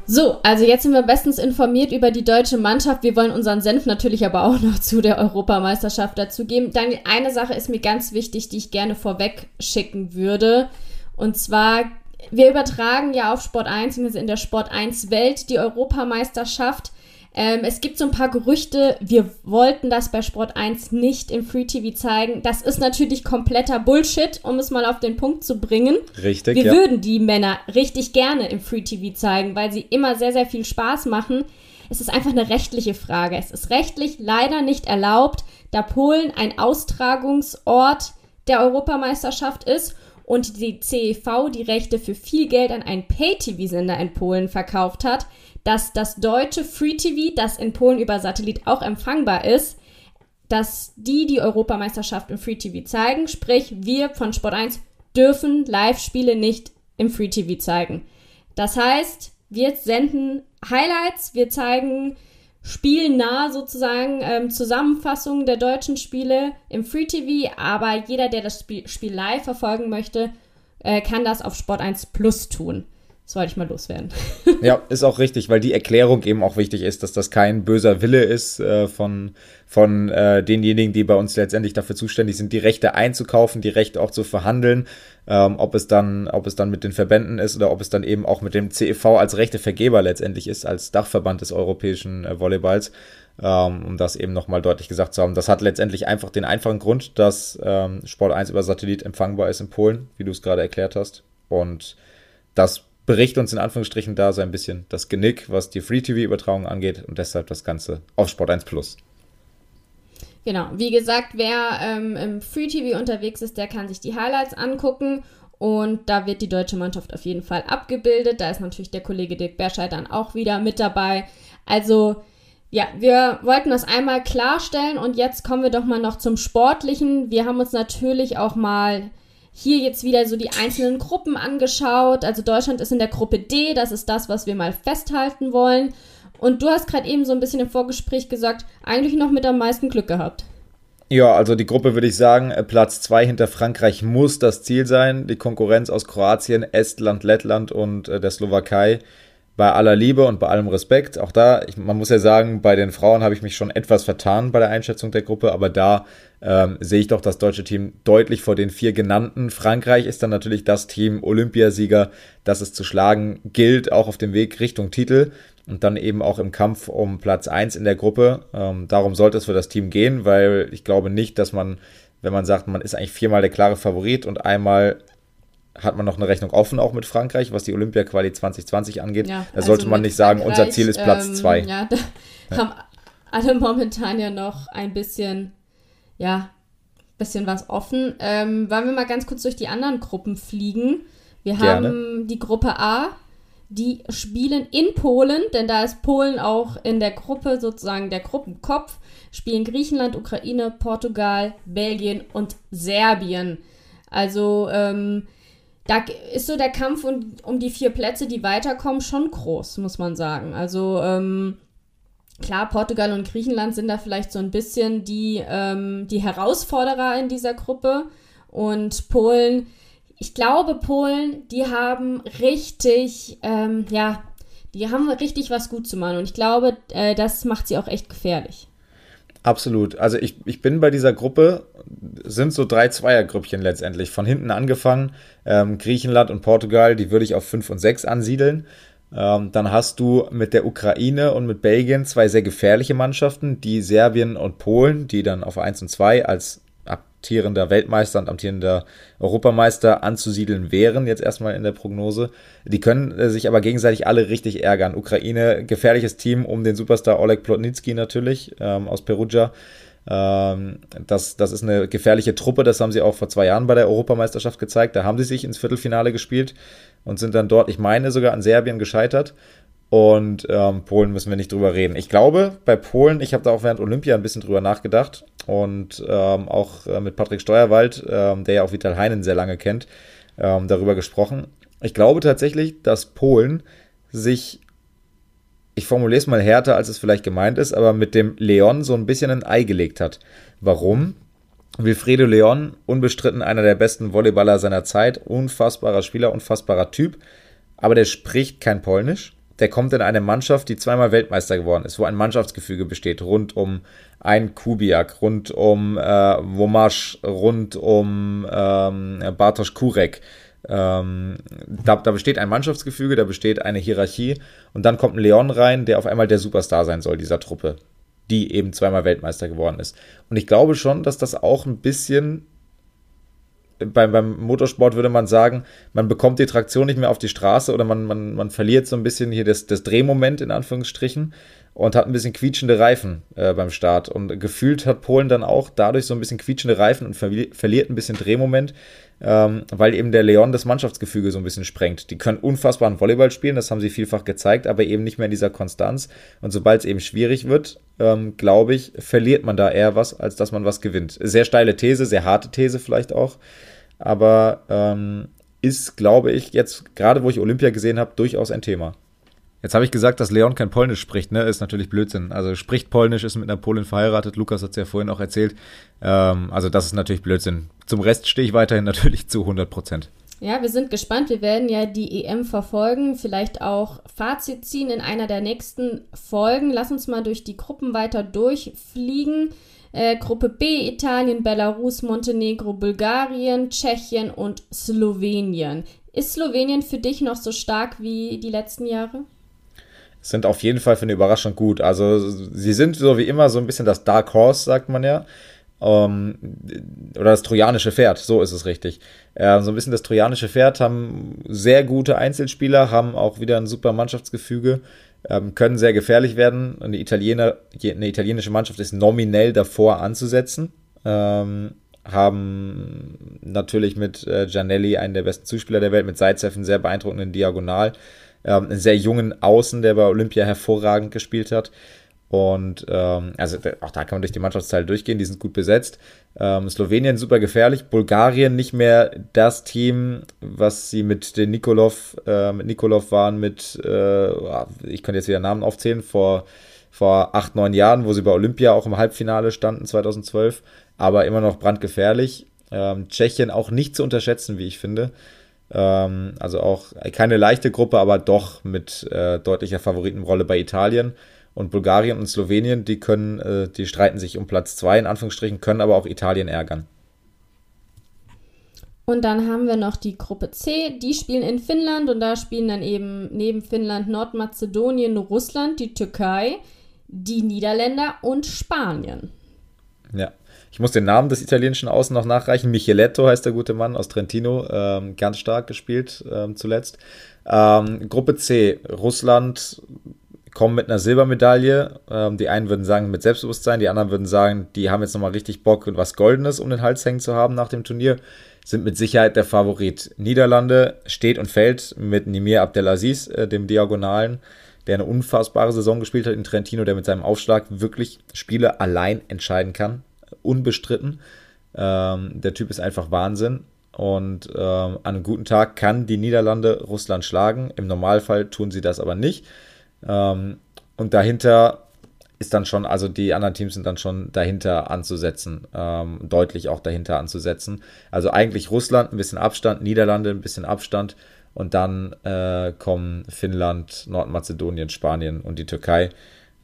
So, also jetzt sind wir bestens informiert über die deutsche Mannschaft. Wir wollen unseren Senf natürlich aber auch noch zu der Europameisterschaft dazugeben. Daniel, eine Sache ist mir ganz wichtig, die ich gerne vorweg schicken würde. Und zwar, wir übertragen ja auf Sport 1, in der Sport 1 Welt die Europameisterschaft. Ähm, es gibt so ein paar Gerüchte, wir wollten das bei Sport 1 nicht im Free TV zeigen. Das ist natürlich kompletter Bullshit, um es mal auf den Punkt zu bringen. Richtig. Wir ja. würden die Männer richtig gerne im Free TV zeigen, weil sie immer sehr, sehr viel Spaß machen. Es ist einfach eine rechtliche Frage. Es ist rechtlich leider nicht erlaubt, da Polen ein Austragungsort der Europameisterschaft ist und die CEV die Rechte für viel Geld an einen Pay-TV-Sender in Polen verkauft hat, dass das deutsche Free TV, das in Polen über Satellit auch empfangbar ist, dass die die Europameisterschaft im Free TV zeigen. Sprich, wir von Sport 1 dürfen Live-Spiele nicht im Free TV zeigen. Das heißt, wir senden Highlights, wir zeigen spielnah sozusagen ähm, Zusammenfassungen der deutschen Spiele im Free TV, aber jeder, der das Spiel, live verfolgen möchte, äh, kann das auf Sport 1 Plus tun. Das wollte ich mal loswerden. Ja, ist auch richtig, weil die Erklärung eben auch wichtig ist, dass das kein böser Wille ist äh, von, von äh, denjenigen, die bei uns letztendlich dafür zuständig sind, die Rechte einzukaufen, die Rechte auch zu verhandeln, ähm, ob es dann, ob es dann mit den Verbänden ist oder ob es dann eben auch mit dem CEV als Rechtevergeber letztendlich ist, als Dachverband des europäischen äh, Volleyballs ähm, um das eben nochmal deutlich gesagt zu haben. Das hat letztendlich einfach den einfachen Grund, dass ähm, Sport 1 über Satellit empfangbar ist in Polen, wie du es gerade erklärt hast. Und das bricht uns in Anführungsstrichen da so ein bisschen das Genick, was die Free-TV-Übertragung angeht und deshalb das Ganze auf Sport 1 Plus. Genau, wie gesagt, wer ähm, im Free TV unterwegs ist, der kann sich die Highlights angucken und da wird die deutsche Mannschaft auf jeden Fall abgebildet. Da ist natürlich der Kollege Dirk Berscheid dann auch wieder mit dabei. Also ja, wir wollten das einmal klarstellen und jetzt kommen wir doch mal noch zum Sportlichen. Wir haben uns natürlich auch mal hier jetzt wieder so die einzelnen Gruppen angeschaut. Also Deutschland ist in der Gruppe D, das ist das, was wir mal festhalten wollen. Und du hast gerade eben so ein bisschen im Vorgespräch gesagt, eigentlich noch mit am meisten Glück gehabt. Ja, also die Gruppe würde ich sagen, äh, Platz 2 hinter Frankreich muss das Ziel sein. Die Konkurrenz aus Kroatien, Estland, Lettland und äh, der Slowakei bei aller Liebe und bei allem Respekt, auch da, ich, man muss ja sagen, bei den Frauen habe ich mich schon etwas vertan bei der Einschätzung der Gruppe, aber da ähm, sehe ich doch das deutsche Team deutlich vor den vier genannten. Frankreich ist dann natürlich das Team Olympiasieger, das es zu schlagen gilt, auch auf dem Weg Richtung Titel und dann eben auch im Kampf um Platz 1 in der Gruppe. Ähm, darum sollte es für das Team gehen, weil ich glaube nicht, dass man, wenn man sagt, man ist eigentlich viermal der klare Favorit und einmal hat man noch eine Rechnung offen, auch mit Frankreich, was die Olympia-Quali 2020 angeht. Ja, da also sollte man nicht sagen, unser Ziel ist Platz 2. Ähm, ja, da ja. haben alle momentan ja noch ein bisschen, ja, bisschen was offen. Ähm, wollen wir mal ganz kurz durch die anderen Gruppen fliegen? Wir Gerne. haben die Gruppe A, die spielen in Polen, denn da ist Polen auch in der Gruppe sozusagen der Gruppenkopf, spielen Griechenland, Ukraine, Portugal, Belgien und Serbien. Also ähm, da ist so der Kampf um, um die vier Plätze, die weiterkommen, schon groß, muss man sagen. Also ähm, klar, Portugal und Griechenland sind da vielleicht so ein bisschen die, ähm, die Herausforderer in dieser Gruppe. Und Polen, ich glaube, Polen, die haben richtig, ähm, ja, die haben richtig was gut zu machen. Und ich glaube, äh, das macht sie auch echt gefährlich. Absolut. Also ich, ich bin bei dieser Gruppe, sind so drei Zweiergrüppchen letztendlich. Von hinten angefangen, ähm, Griechenland und Portugal, die würde ich auf 5 und 6 ansiedeln. Ähm, dann hast du mit der Ukraine und mit Belgien zwei sehr gefährliche Mannschaften, die Serbien und Polen, die dann auf 1 und 2 als amtierender Weltmeister und amtierender Europameister anzusiedeln wären, jetzt erstmal in der Prognose. Die können äh, sich aber gegenseitig alle richtig ärgern. Ukraine, gefährliches Team um den Superstar Oleg Plotnitsky natürlich ähm, aus Perugia. Ähm, das, das ist eine gefährliche Truppe, das haben sie auch vor zwei Jahren bei der Europameisterschaft gezeigt. Da haben sie sich ins Viertelfinale gespielt und sind dann dort, ich meine, sogar an Serbien gescheitert. Und ähm, Polen müssen wir nicht drüber reden. Ich glaube, bei Polen, ich habe da auch während Olympia ein bisschen drüber nachgedacht und ähm, auch äh, mit Patrick Steuerwald, ähm, der ja auch Vital Heinen sehr lange kennt, ähm, darüber gesprochen. Ich glaube tatsächlich, dass Polen sich, ich formuliere es mal härter, als es vielleicht gemeint ist, aber mit dem Leon so ein bisschen ein Ei gelegt hat. Warum? Wilfredo Leon, unbestritten einer der besten Volleyballer seiner Zeit, unfassbarer Spieler, unfassbarer Typ, aber der spricht kein Polnisch der kommt in eine Mannschaft, die zweimal Weltmeister geworden ist, wo ein Mannschaftsgefüge besteht, rund um ein Kubiak, rund um äh, Womasch, rund um ähm, Bartosz Kurek. Ähm, da, da, besteht ein Mannschaftsgefüge, da besteht eine Hierarchie und dann kommt ein Leon rein, der auf einmal der Superstar sein soll dieser Truppe, die eben zweimal Weltmeister geworden ist. Und ich glaube schon, dass das auch ein bisschen beim, beim Motorsport würde man sagen, man bekommt die Traktion nicht mehr auf die Straße oder man, man, man verliert so ein bisschen hier das, das Drehmoment in Anführungsstrichen und hat ein bisschen quietschende Reifen äh, beim Start. Und gefühlt hat Polen dann auch dadurch so ein bisschen quietschende Reifen und verli verliert ein bisschen Drehmoment, ähm, weil eben der Leon das Mannschaftsgefüge so ein bisschen sprengt. Die können unfassbaren Volleyball spielen, das haben sie vielfach gezeigt, aber eben nicht mehr in dieser Konstanz. Und sobald es eben schwierig wird, ähm, glaube ich, verliert man da eher was, als dass man was gewinnt. Sehr steile These, sehr harte These vielleicht auch aber ähm, ist, glaube ich, jetzt, gerade wo ich Olympia gesehen habe, durchaus ein Thema. Jetzt habe ich gesagt, dass Leon kein Polnisch spricht, ne? Ist natürlich Blödsinn. Also spricht Polnisch, ist mit einer Polin verheiratet. Lukas hat es ja vorhin auch erzählt. Ähm, also das ist natürlich Blödsinn. Zum Rest stehe ich weiterhin natürlich zu 100 Prozent. Ja, wir sind gespannt. Wir werden ja die EM verfolgen, vielleicht auch Fazit ziehen in einer der nächsten Folgen. Lass uns mal durch die Gruppen weiter durchfliegen. Äh, Gruppe B, Italien, Belarus, Montenegro, Bulgarien, Tschechien und Slowenien. Ist Slowenien für dich noch so stark wie die letzten Jahre? Sind auf jeden Fall für eine Überraschung gut. Also sie sind so wie immer so ein bisschen das Dark Horse, sagt man ja. Ähm, oder das trojanische Pferd, so ist es richtig. Äh, so ein bisschen das trojanische Pferd, haben sehr gute Einzelspieler, haben auch wieder ein super Mannschaftsgefüge, ähm, können sehr gefährlich werden. Eine, Italiener, eine italienische Mannschaft ist nominell davor anzusetzen. Ähm, haben natürlich mit äh, Gianelli einen der besten Zuspieler der Welt, mit Zaitsev einen sehr beeindruckenden Diagonal, ähm, einen sehr jungen Außen, der bei Olympia hervorragend gespielt hat. Und ähm, also auch da kann man durch die Mannschaftsteile durchgehen, die sind gut besetzt. Ähm, Slowenien super gefährlich, Bulgarien nicht mehr das Team, was sie mit den Nikolov, äh, mit Nikolov waren, mit, äh, ich könnte jetzt wieder Namen aufzählen, vor, vor acht, neun Jahren, wo sie bei Olympia auch im Halbfinale standen, 2012, aber immer noch brandgefährlich. Ähm, Tschechien auch nicht zu unterschätzen, wie ich finde. Ähm, also auch keine leichte Gruppe, aber doch mit äh, deutlicher Favoritenrolle bei Italien. Und Bulgarien und Slowenien, die können, äh, die streiten sich um Platz 2 in Anführungsstrichen, können aber auch Italien ärgern. Und dann haben wir noch die Gruppe C, die spielen in Finnland und da spielen dann eben neben Finnland Nordmazedonien, Russland, die Türkei, die Niederländer und Spanien. Ja. Ich muss den Namen des italienischen Außen noch nachreichen. Micheletto heißt der gute Mann aus Trentino. Ähm, ganz stark gespielt ähm, zuletzt. Ähm, Gruppe C, Russland, kommen mit einer Silbermedaille. Ähm, die einen würden sagen mit Selbstbewusstsein, die anderen würden sagen, die haben jetzt nochmal richtig Bock, was Goldenes um den Hals hängen zu haben nach dem Turnier. Sind mit Sicherheit der Favorit. Niederlande steht und fällt mit Nimir Abdelaziz, äh, dem Diagonalen, der eine unfassbare Saison gespielt hat in Trentino, der mit seinem Aufschlag wirklich Spiele allein entscheiden kann. Unbestritten. Ähm, der Typ ist einfach Wahnsinn. Und ähm, an einem guten Tag kann die Niederlande Russland schlagen. Im Normalfall tun sie das aber nicht. Ähm, und dahinter ist dann schon, also die anderen Teams sind dann schon dahinter anzusetzen, ähm, deutlich auch dahinter anzusetzen. Also eigentlich Russland ein bisschen Abstand, Niederlande ein bisschen Abstand und dann äh, kommen Finnland, Nordmazedonien, Spanien und die Türkei.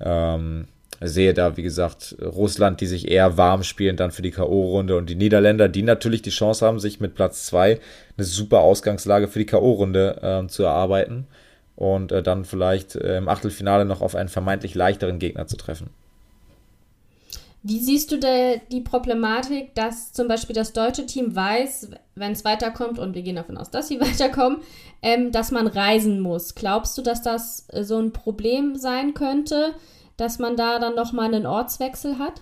Ähm, sehe da, wie gesagt, Russland, die sich eher warm spielen dann für die K.O.-Runde und die Niederländer, die natürlich die Chance haben, sich mit Platz 2 eine super Ausgangslage für die K.O.-Runde äh, zu erarbeiten und äh, dann vielleicht äh, im Achtelfinale noch auf einen vermeintlich leichteren Gegner zu treffen. Wie siehst du da die Problematik, dass zum Beispiel das deutsche Team weiß, wenn es weiterkommt, und wir gehen davon aus, dass sie weiterkommen, ähm, dass man reisen muss? Glaubst du, dass das äh, so ein Problem sein könnte, dass man da dann nochmal einen Ortswechsel hat?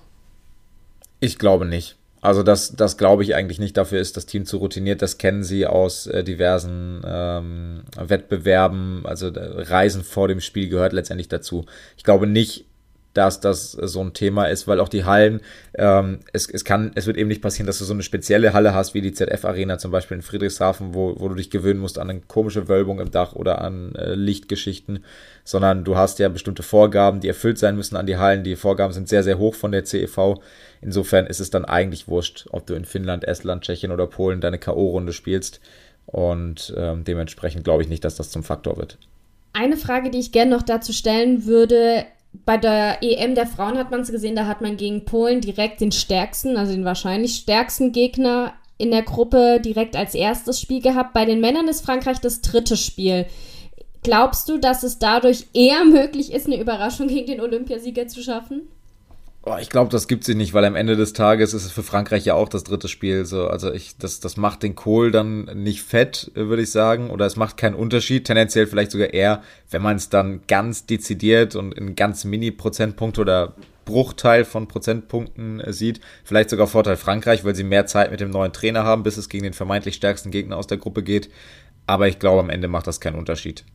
Ich glaube nicht. Also das, das glaube ich eigentlich nicht. Dafür ist das Team zu routiniert. Das kennen sie aus äh, diversen ähm, Wettbewerben. Also Reisen vor dem Spiel gehört letztendlich dazu. Ich glaube nicht, dass das so ein Thema ist, weil auch die Hallen, ähm, es, es kann, es wird eben nicht passieren, dass du so eine spezielle Halle hast, wie die ZF-Arena zum Beispiel in Friedrichshafen, wo, wo du dich gewöhnen musst an eine komische Wölbung im Dach oder an äh, Lichtgeschichten, sondern du hast ja bestimmte Vorgaben, die erfüllt sein müssen an die Hallen. Die Vorgaben sind sehr, sehr hoch von der CEV. Insofern ist es dann eigentlich wurscht, ob du in Finnland, Estland, Tschechien oder Polen deine K.O.-Runde spielst. Und ähm, dementsprechend glaube ich nicht, dass das zum Faktor wird. Eine Frage, die ich gerne noch dazu stellen würde, bei der EM der Frauen hat man es gesehen, da hat man gegen Polen direkt den stärksten, also den wahrscheinlich stärksten Gegner in der Gruppe direkt als erstes Spiel gehabt. Bei den Männern ist Frankreich das dritte Spiel. Glaubst du, dass es dadurch eher möglich ist, eine Überraschung gegen den Olympiasieger zu schaffen? Oh, ich glaube, das gibt sie nicht, weil am Ende des Tages ist es für Frankreich ja auch das dritte Spiel. So, also ich, das, das macht den Kohl dann nicht fett, würde ich sagen, oder es macht keinen Unterschied. Tendenziell vielleicht sogar eher, wenn man es dann ganz dezidiert und in ganz Mini-Prozentpunkt oder Bruchteil von Prozentpunkten äh, sieht. Vielleicht sogar Vorteil Frankreich, weil sie mehr Zeit mit dem neuen Trainer haben, bis es gegen den vermeintlich stärksten Gegner aus der Gruppe geht. Aber ich glaube, am Ende macht das keinen Unterschied.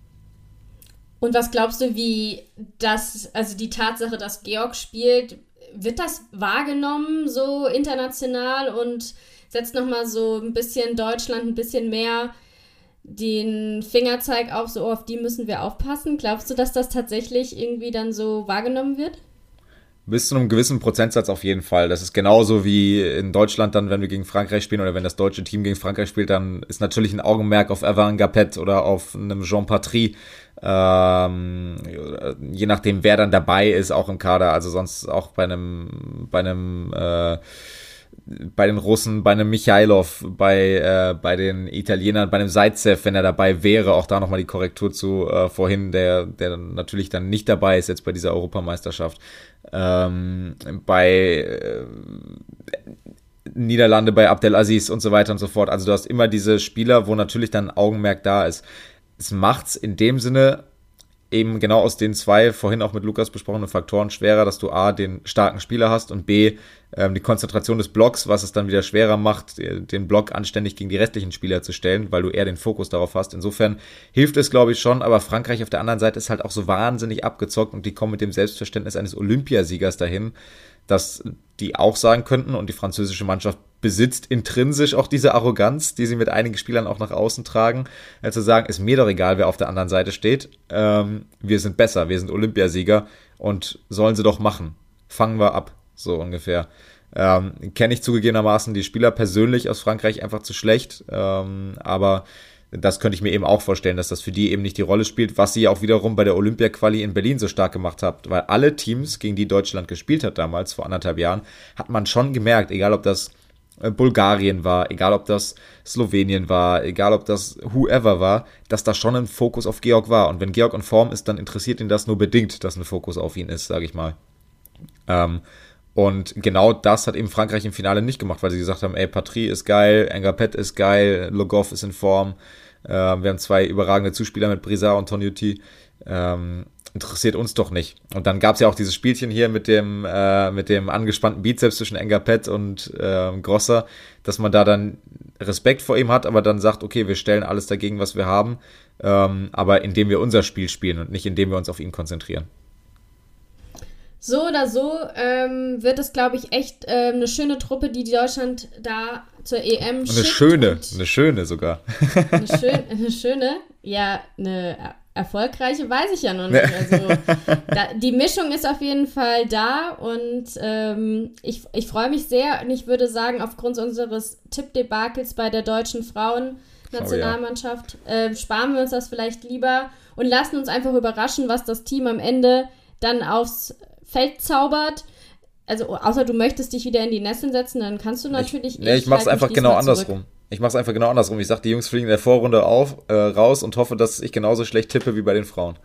Und was glaubst du, wie das, also die Tatsache, dass Georg spielt, wird das wahrgenommen so international und setzt nochmal so ein bisschen Deutschland ein bisschen mehr den Fingerzeig auf, so auf die müssen wir aufpassen? Glaubst du, dass das tatsächlich irgendwie dann so wahrgenommen wird? Bis zu einem gewissen Prozentsatz auf jeden Fall. Das ist genauso wie in Deutschland dann, wenn wir gegen Frankreich spielen oder wenn das deutsche Team gegen Frankreich spielt, dann ist natürlich ein Augenmerk auf Evan Gapet oder auf einem Jean Patry. Ähm, je nachdem, wer dann dabei ist, auch im Kader. Also sonst auch bei einem, bei einem äh, bei den Russen, bei einem Michailov, bei, äh, bei den Italienern, bei einem Zaitsev, wenn er dabei wäre, auch da nochmal die Korrektur zu äh, vorhin, der, der natürlich dann nicht dabei ist jetzt bei dieser Europameisterschaft. Ähm, bei äh, Niederlande, bei Abdelaziz und so weiter und so fort. Also du hast immer diese Spieler, wo natürlich dann Augenmerk da ist. Es macht's in dem Sinne eben genau aus den zwei vorhin auch mit Lukas besprochenen Faktoren schwerer, dass du A, den starken Spieler hast und B, ähm, die Konzentration des Blocks, was es dann wieder schwerer macht, den Block anständig gegen die restlichen Spieler zu stellen, weil du eher den Fokus darauf hast. Insofern hilft es, glaube ich, schon, aber Frankreich auf der anderen Seite ist halt auch so wahnsinnig abgezockt und die kommen mit dem Selbstverständnis eines Olympiasiegers dahin, dass die auch sagen könnten und die französische Mannschaft besitzt intrinsisch auch diese Arroganz, die sie mit einigen Spielern auch nach außen tragen, äh, zu sagen, ist mir doch egal, wer auf der anderen Seite steht. Ähm, wir sind besser, wir sind Olympiasieger und sollen sie doch machen. Fangen wir ab, so ungefähr. Ähm, Kenne ich zugegebenermaßen die Spieler persönlich aus Frankreich einfach zu schlecht, ähm, aber das könnte ich mir eben auch vorstellen, dass das für die eben nicht die Rolle spielt, was sie auch wiederum bei der Olympia-Quali in Berlin so stark gemacht hat, weil alle Teams, gegen die Deutschland gespielt hat damals, vor anderthalb Jahren, hat man schon gemerkt, egal ob das äh, Bulgarien war, egal ob das Slowenien war, egal ob das whoever war, dass da schon ein Fokus auf Georg war. Und wenn Georg in Form ist, dann interessiert ihn das nur bedingt, dass ein Fokus auf ihn ist, sage ich mal. Ähm, und genau das hat eben Frankreich im Finale nicht gemacht, weil sie gesagt haben, ey, Patrie ist geil, Engapet ist geil, Logov ist in Form. Äh, wir haben zwei überragende Zuspieler mit Brisa und Tonyuti. Ähm, interessiert uns doch nicht. Und dann gab es ja auch dieses Spielchen hier mit dem, äh, mit dem angespannten Bizeps zwischen Engapet und äh, Grosser, dass man da dann Respekt vor ihm hat, aber dann sagt, okay, wir stellen alles dagegen, was wir haben, ähm, aber indem wir unser Spiel spielen und nicht indem wir uns auf ihn konzentrieren. So oder so ähm, wird es, glaube ich, echt äh, eine schöne Truppe, die Deutschland da zur EM schickt. Eine schöne, eine schöne sogar. Eine, schön, eine schöne, ja, eine erfolgreiche weiß ich ja noch nicht. Also da, die Mischung ist auf jeden Fall da und ähm, ich, ich freue mich sehr und ich würde sagen, aufgrund unseres Tippdebakels bei der deutschen Frauen-Nationalmannschaft oh, ja. äh, sparen wir uns das vielleicht lieber und lassen uns einfach überraschen, was das Team am Ende dann aufs Feld zaubert. Also, außer du möchtest dich wieder in die Nesseln setzen, dann kannst du natürlich. Ich, nee, ich, ich mach's einfach genau andersrum. Ich mache es einfach genau andersrum. Ich sage, die Jungs fliegen in der Vorrunde auf, äh, raus und hoffe, dass ich genauso schlecht tippe wie bei den Frauen.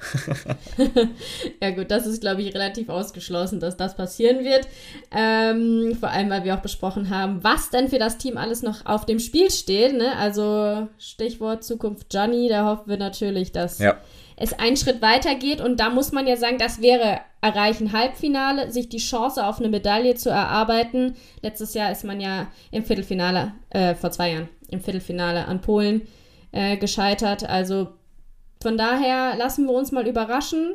ja gut, das ist, glaube ich, relativ ausgeschlossen, dass das passieren wird. Ähm, vor allem, weil wir auch besprochen haben, was denn für das Team alles noch auf dem Spiel steht. Ne? Also Stichwort Zukunft Johnny, da hoffen wir natürlich, dass ja es einen Schritt weiter geht. Und da muss man ja sagen, das wäre erreichen Halbfinale, sich die Chance auf eine Medaille zu erarbeiten. Letztes Jahr ist man ja im Viertelfinale, äh, vor zwei Jahren, im Viertelfinale an Polen äh, gescheitert. Also von daher lassen wir uns mal überraschen,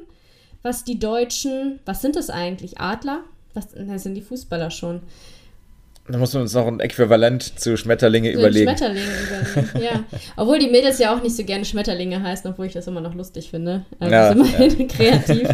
was die Deutschen, was sind das eigentlich? Adler? Was sind die Fußballer schon? Da muss man uns noch ein Äquivalent zu Schmetterlinge zu überlegen. Schmetterlinge überlegen, ja. Obwohl die Mädels ja auch nicht so gerne Schmetterlinge heißen, obwohl ich das immer noch lustig finde. Also ja, immerhin ja. kreativ.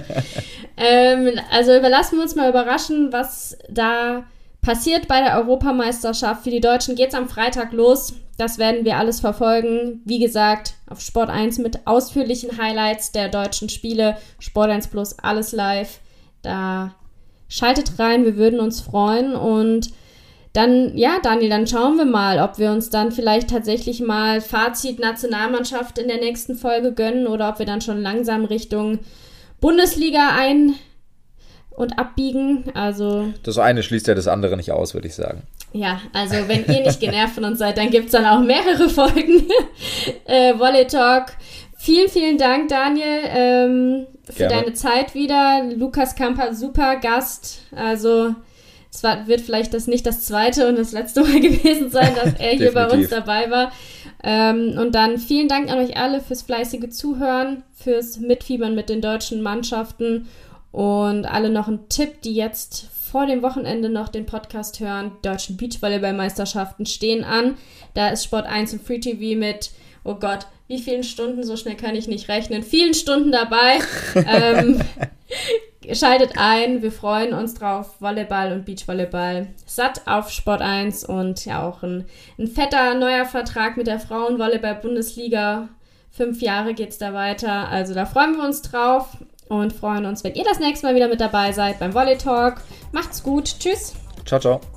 ähm, also überlassen wir uns mal überraschen, was da passiert bei der Europameisterschaft. Für die Deutschen geht es am Freitag los. Das werden wir alles verfolgen. Wie gesagt, auf Sport 1 mit ausführlichen Highlights der deutschen Spiele. Sport 1 Plus, alles live. Da schaltet rein, wir würden uns freuen und dann, ja, Daniel, dann schauen wir mal, ob wir uns dann vielleicht tatsächlich mal Fazit Nationalmannschaft in der nächsten Folge gönnen oder ob wir dann schon langsam Richtung Bundesliga ein und abbiegen. Also. Das eine schließt ja das andere nicht aus, würde ich sagen. Ja, also wenn ihr nicht genervt von uns seid, dann gibt es dann auch mehrere Folgen. äh, Volley Talk. Vielen, vielen Dank, Daniel, ähm, für Gerne. deine Zeit wieder. Lukas Kamper, super Gast. Also es war, wird vielleicht das nicht das zweite und das letzte Mal gewesen sein, dass er hier bei uns dabei war. Ähm, und dann vielen Dank an euch alle fürs fleißige Zuhören, fürs Mitfiebern mit den deutschen Mannschaften und alle noch ein Tipp, die jetzt vor dem Wochenende noch den Podcast hören. Die deutschen Beachvolleyballmeisterschaften stehen an. Da ist Sport 1 und Free TV mit, oh Gott, wie vielen Stunden, so schnell kann ich nicht rechnen, vielen Stunden dabei. ähm, Schaltet ein, wir freuen uns drauf. Volleyball und Beachvolleyball satt auf Sport 1 und ja auch ein, ein fetter neuer Vertrag mit der Frauenvolleyball-Bundesliga. Fünf Jahre geht es da weiter. Also da freuen wir uns drauf und freuen uns, wenn ihr das nächste Mal wieder mit dabei seid beim Volley Talk. Macht's gut. Tschüss. Ciao, ciao.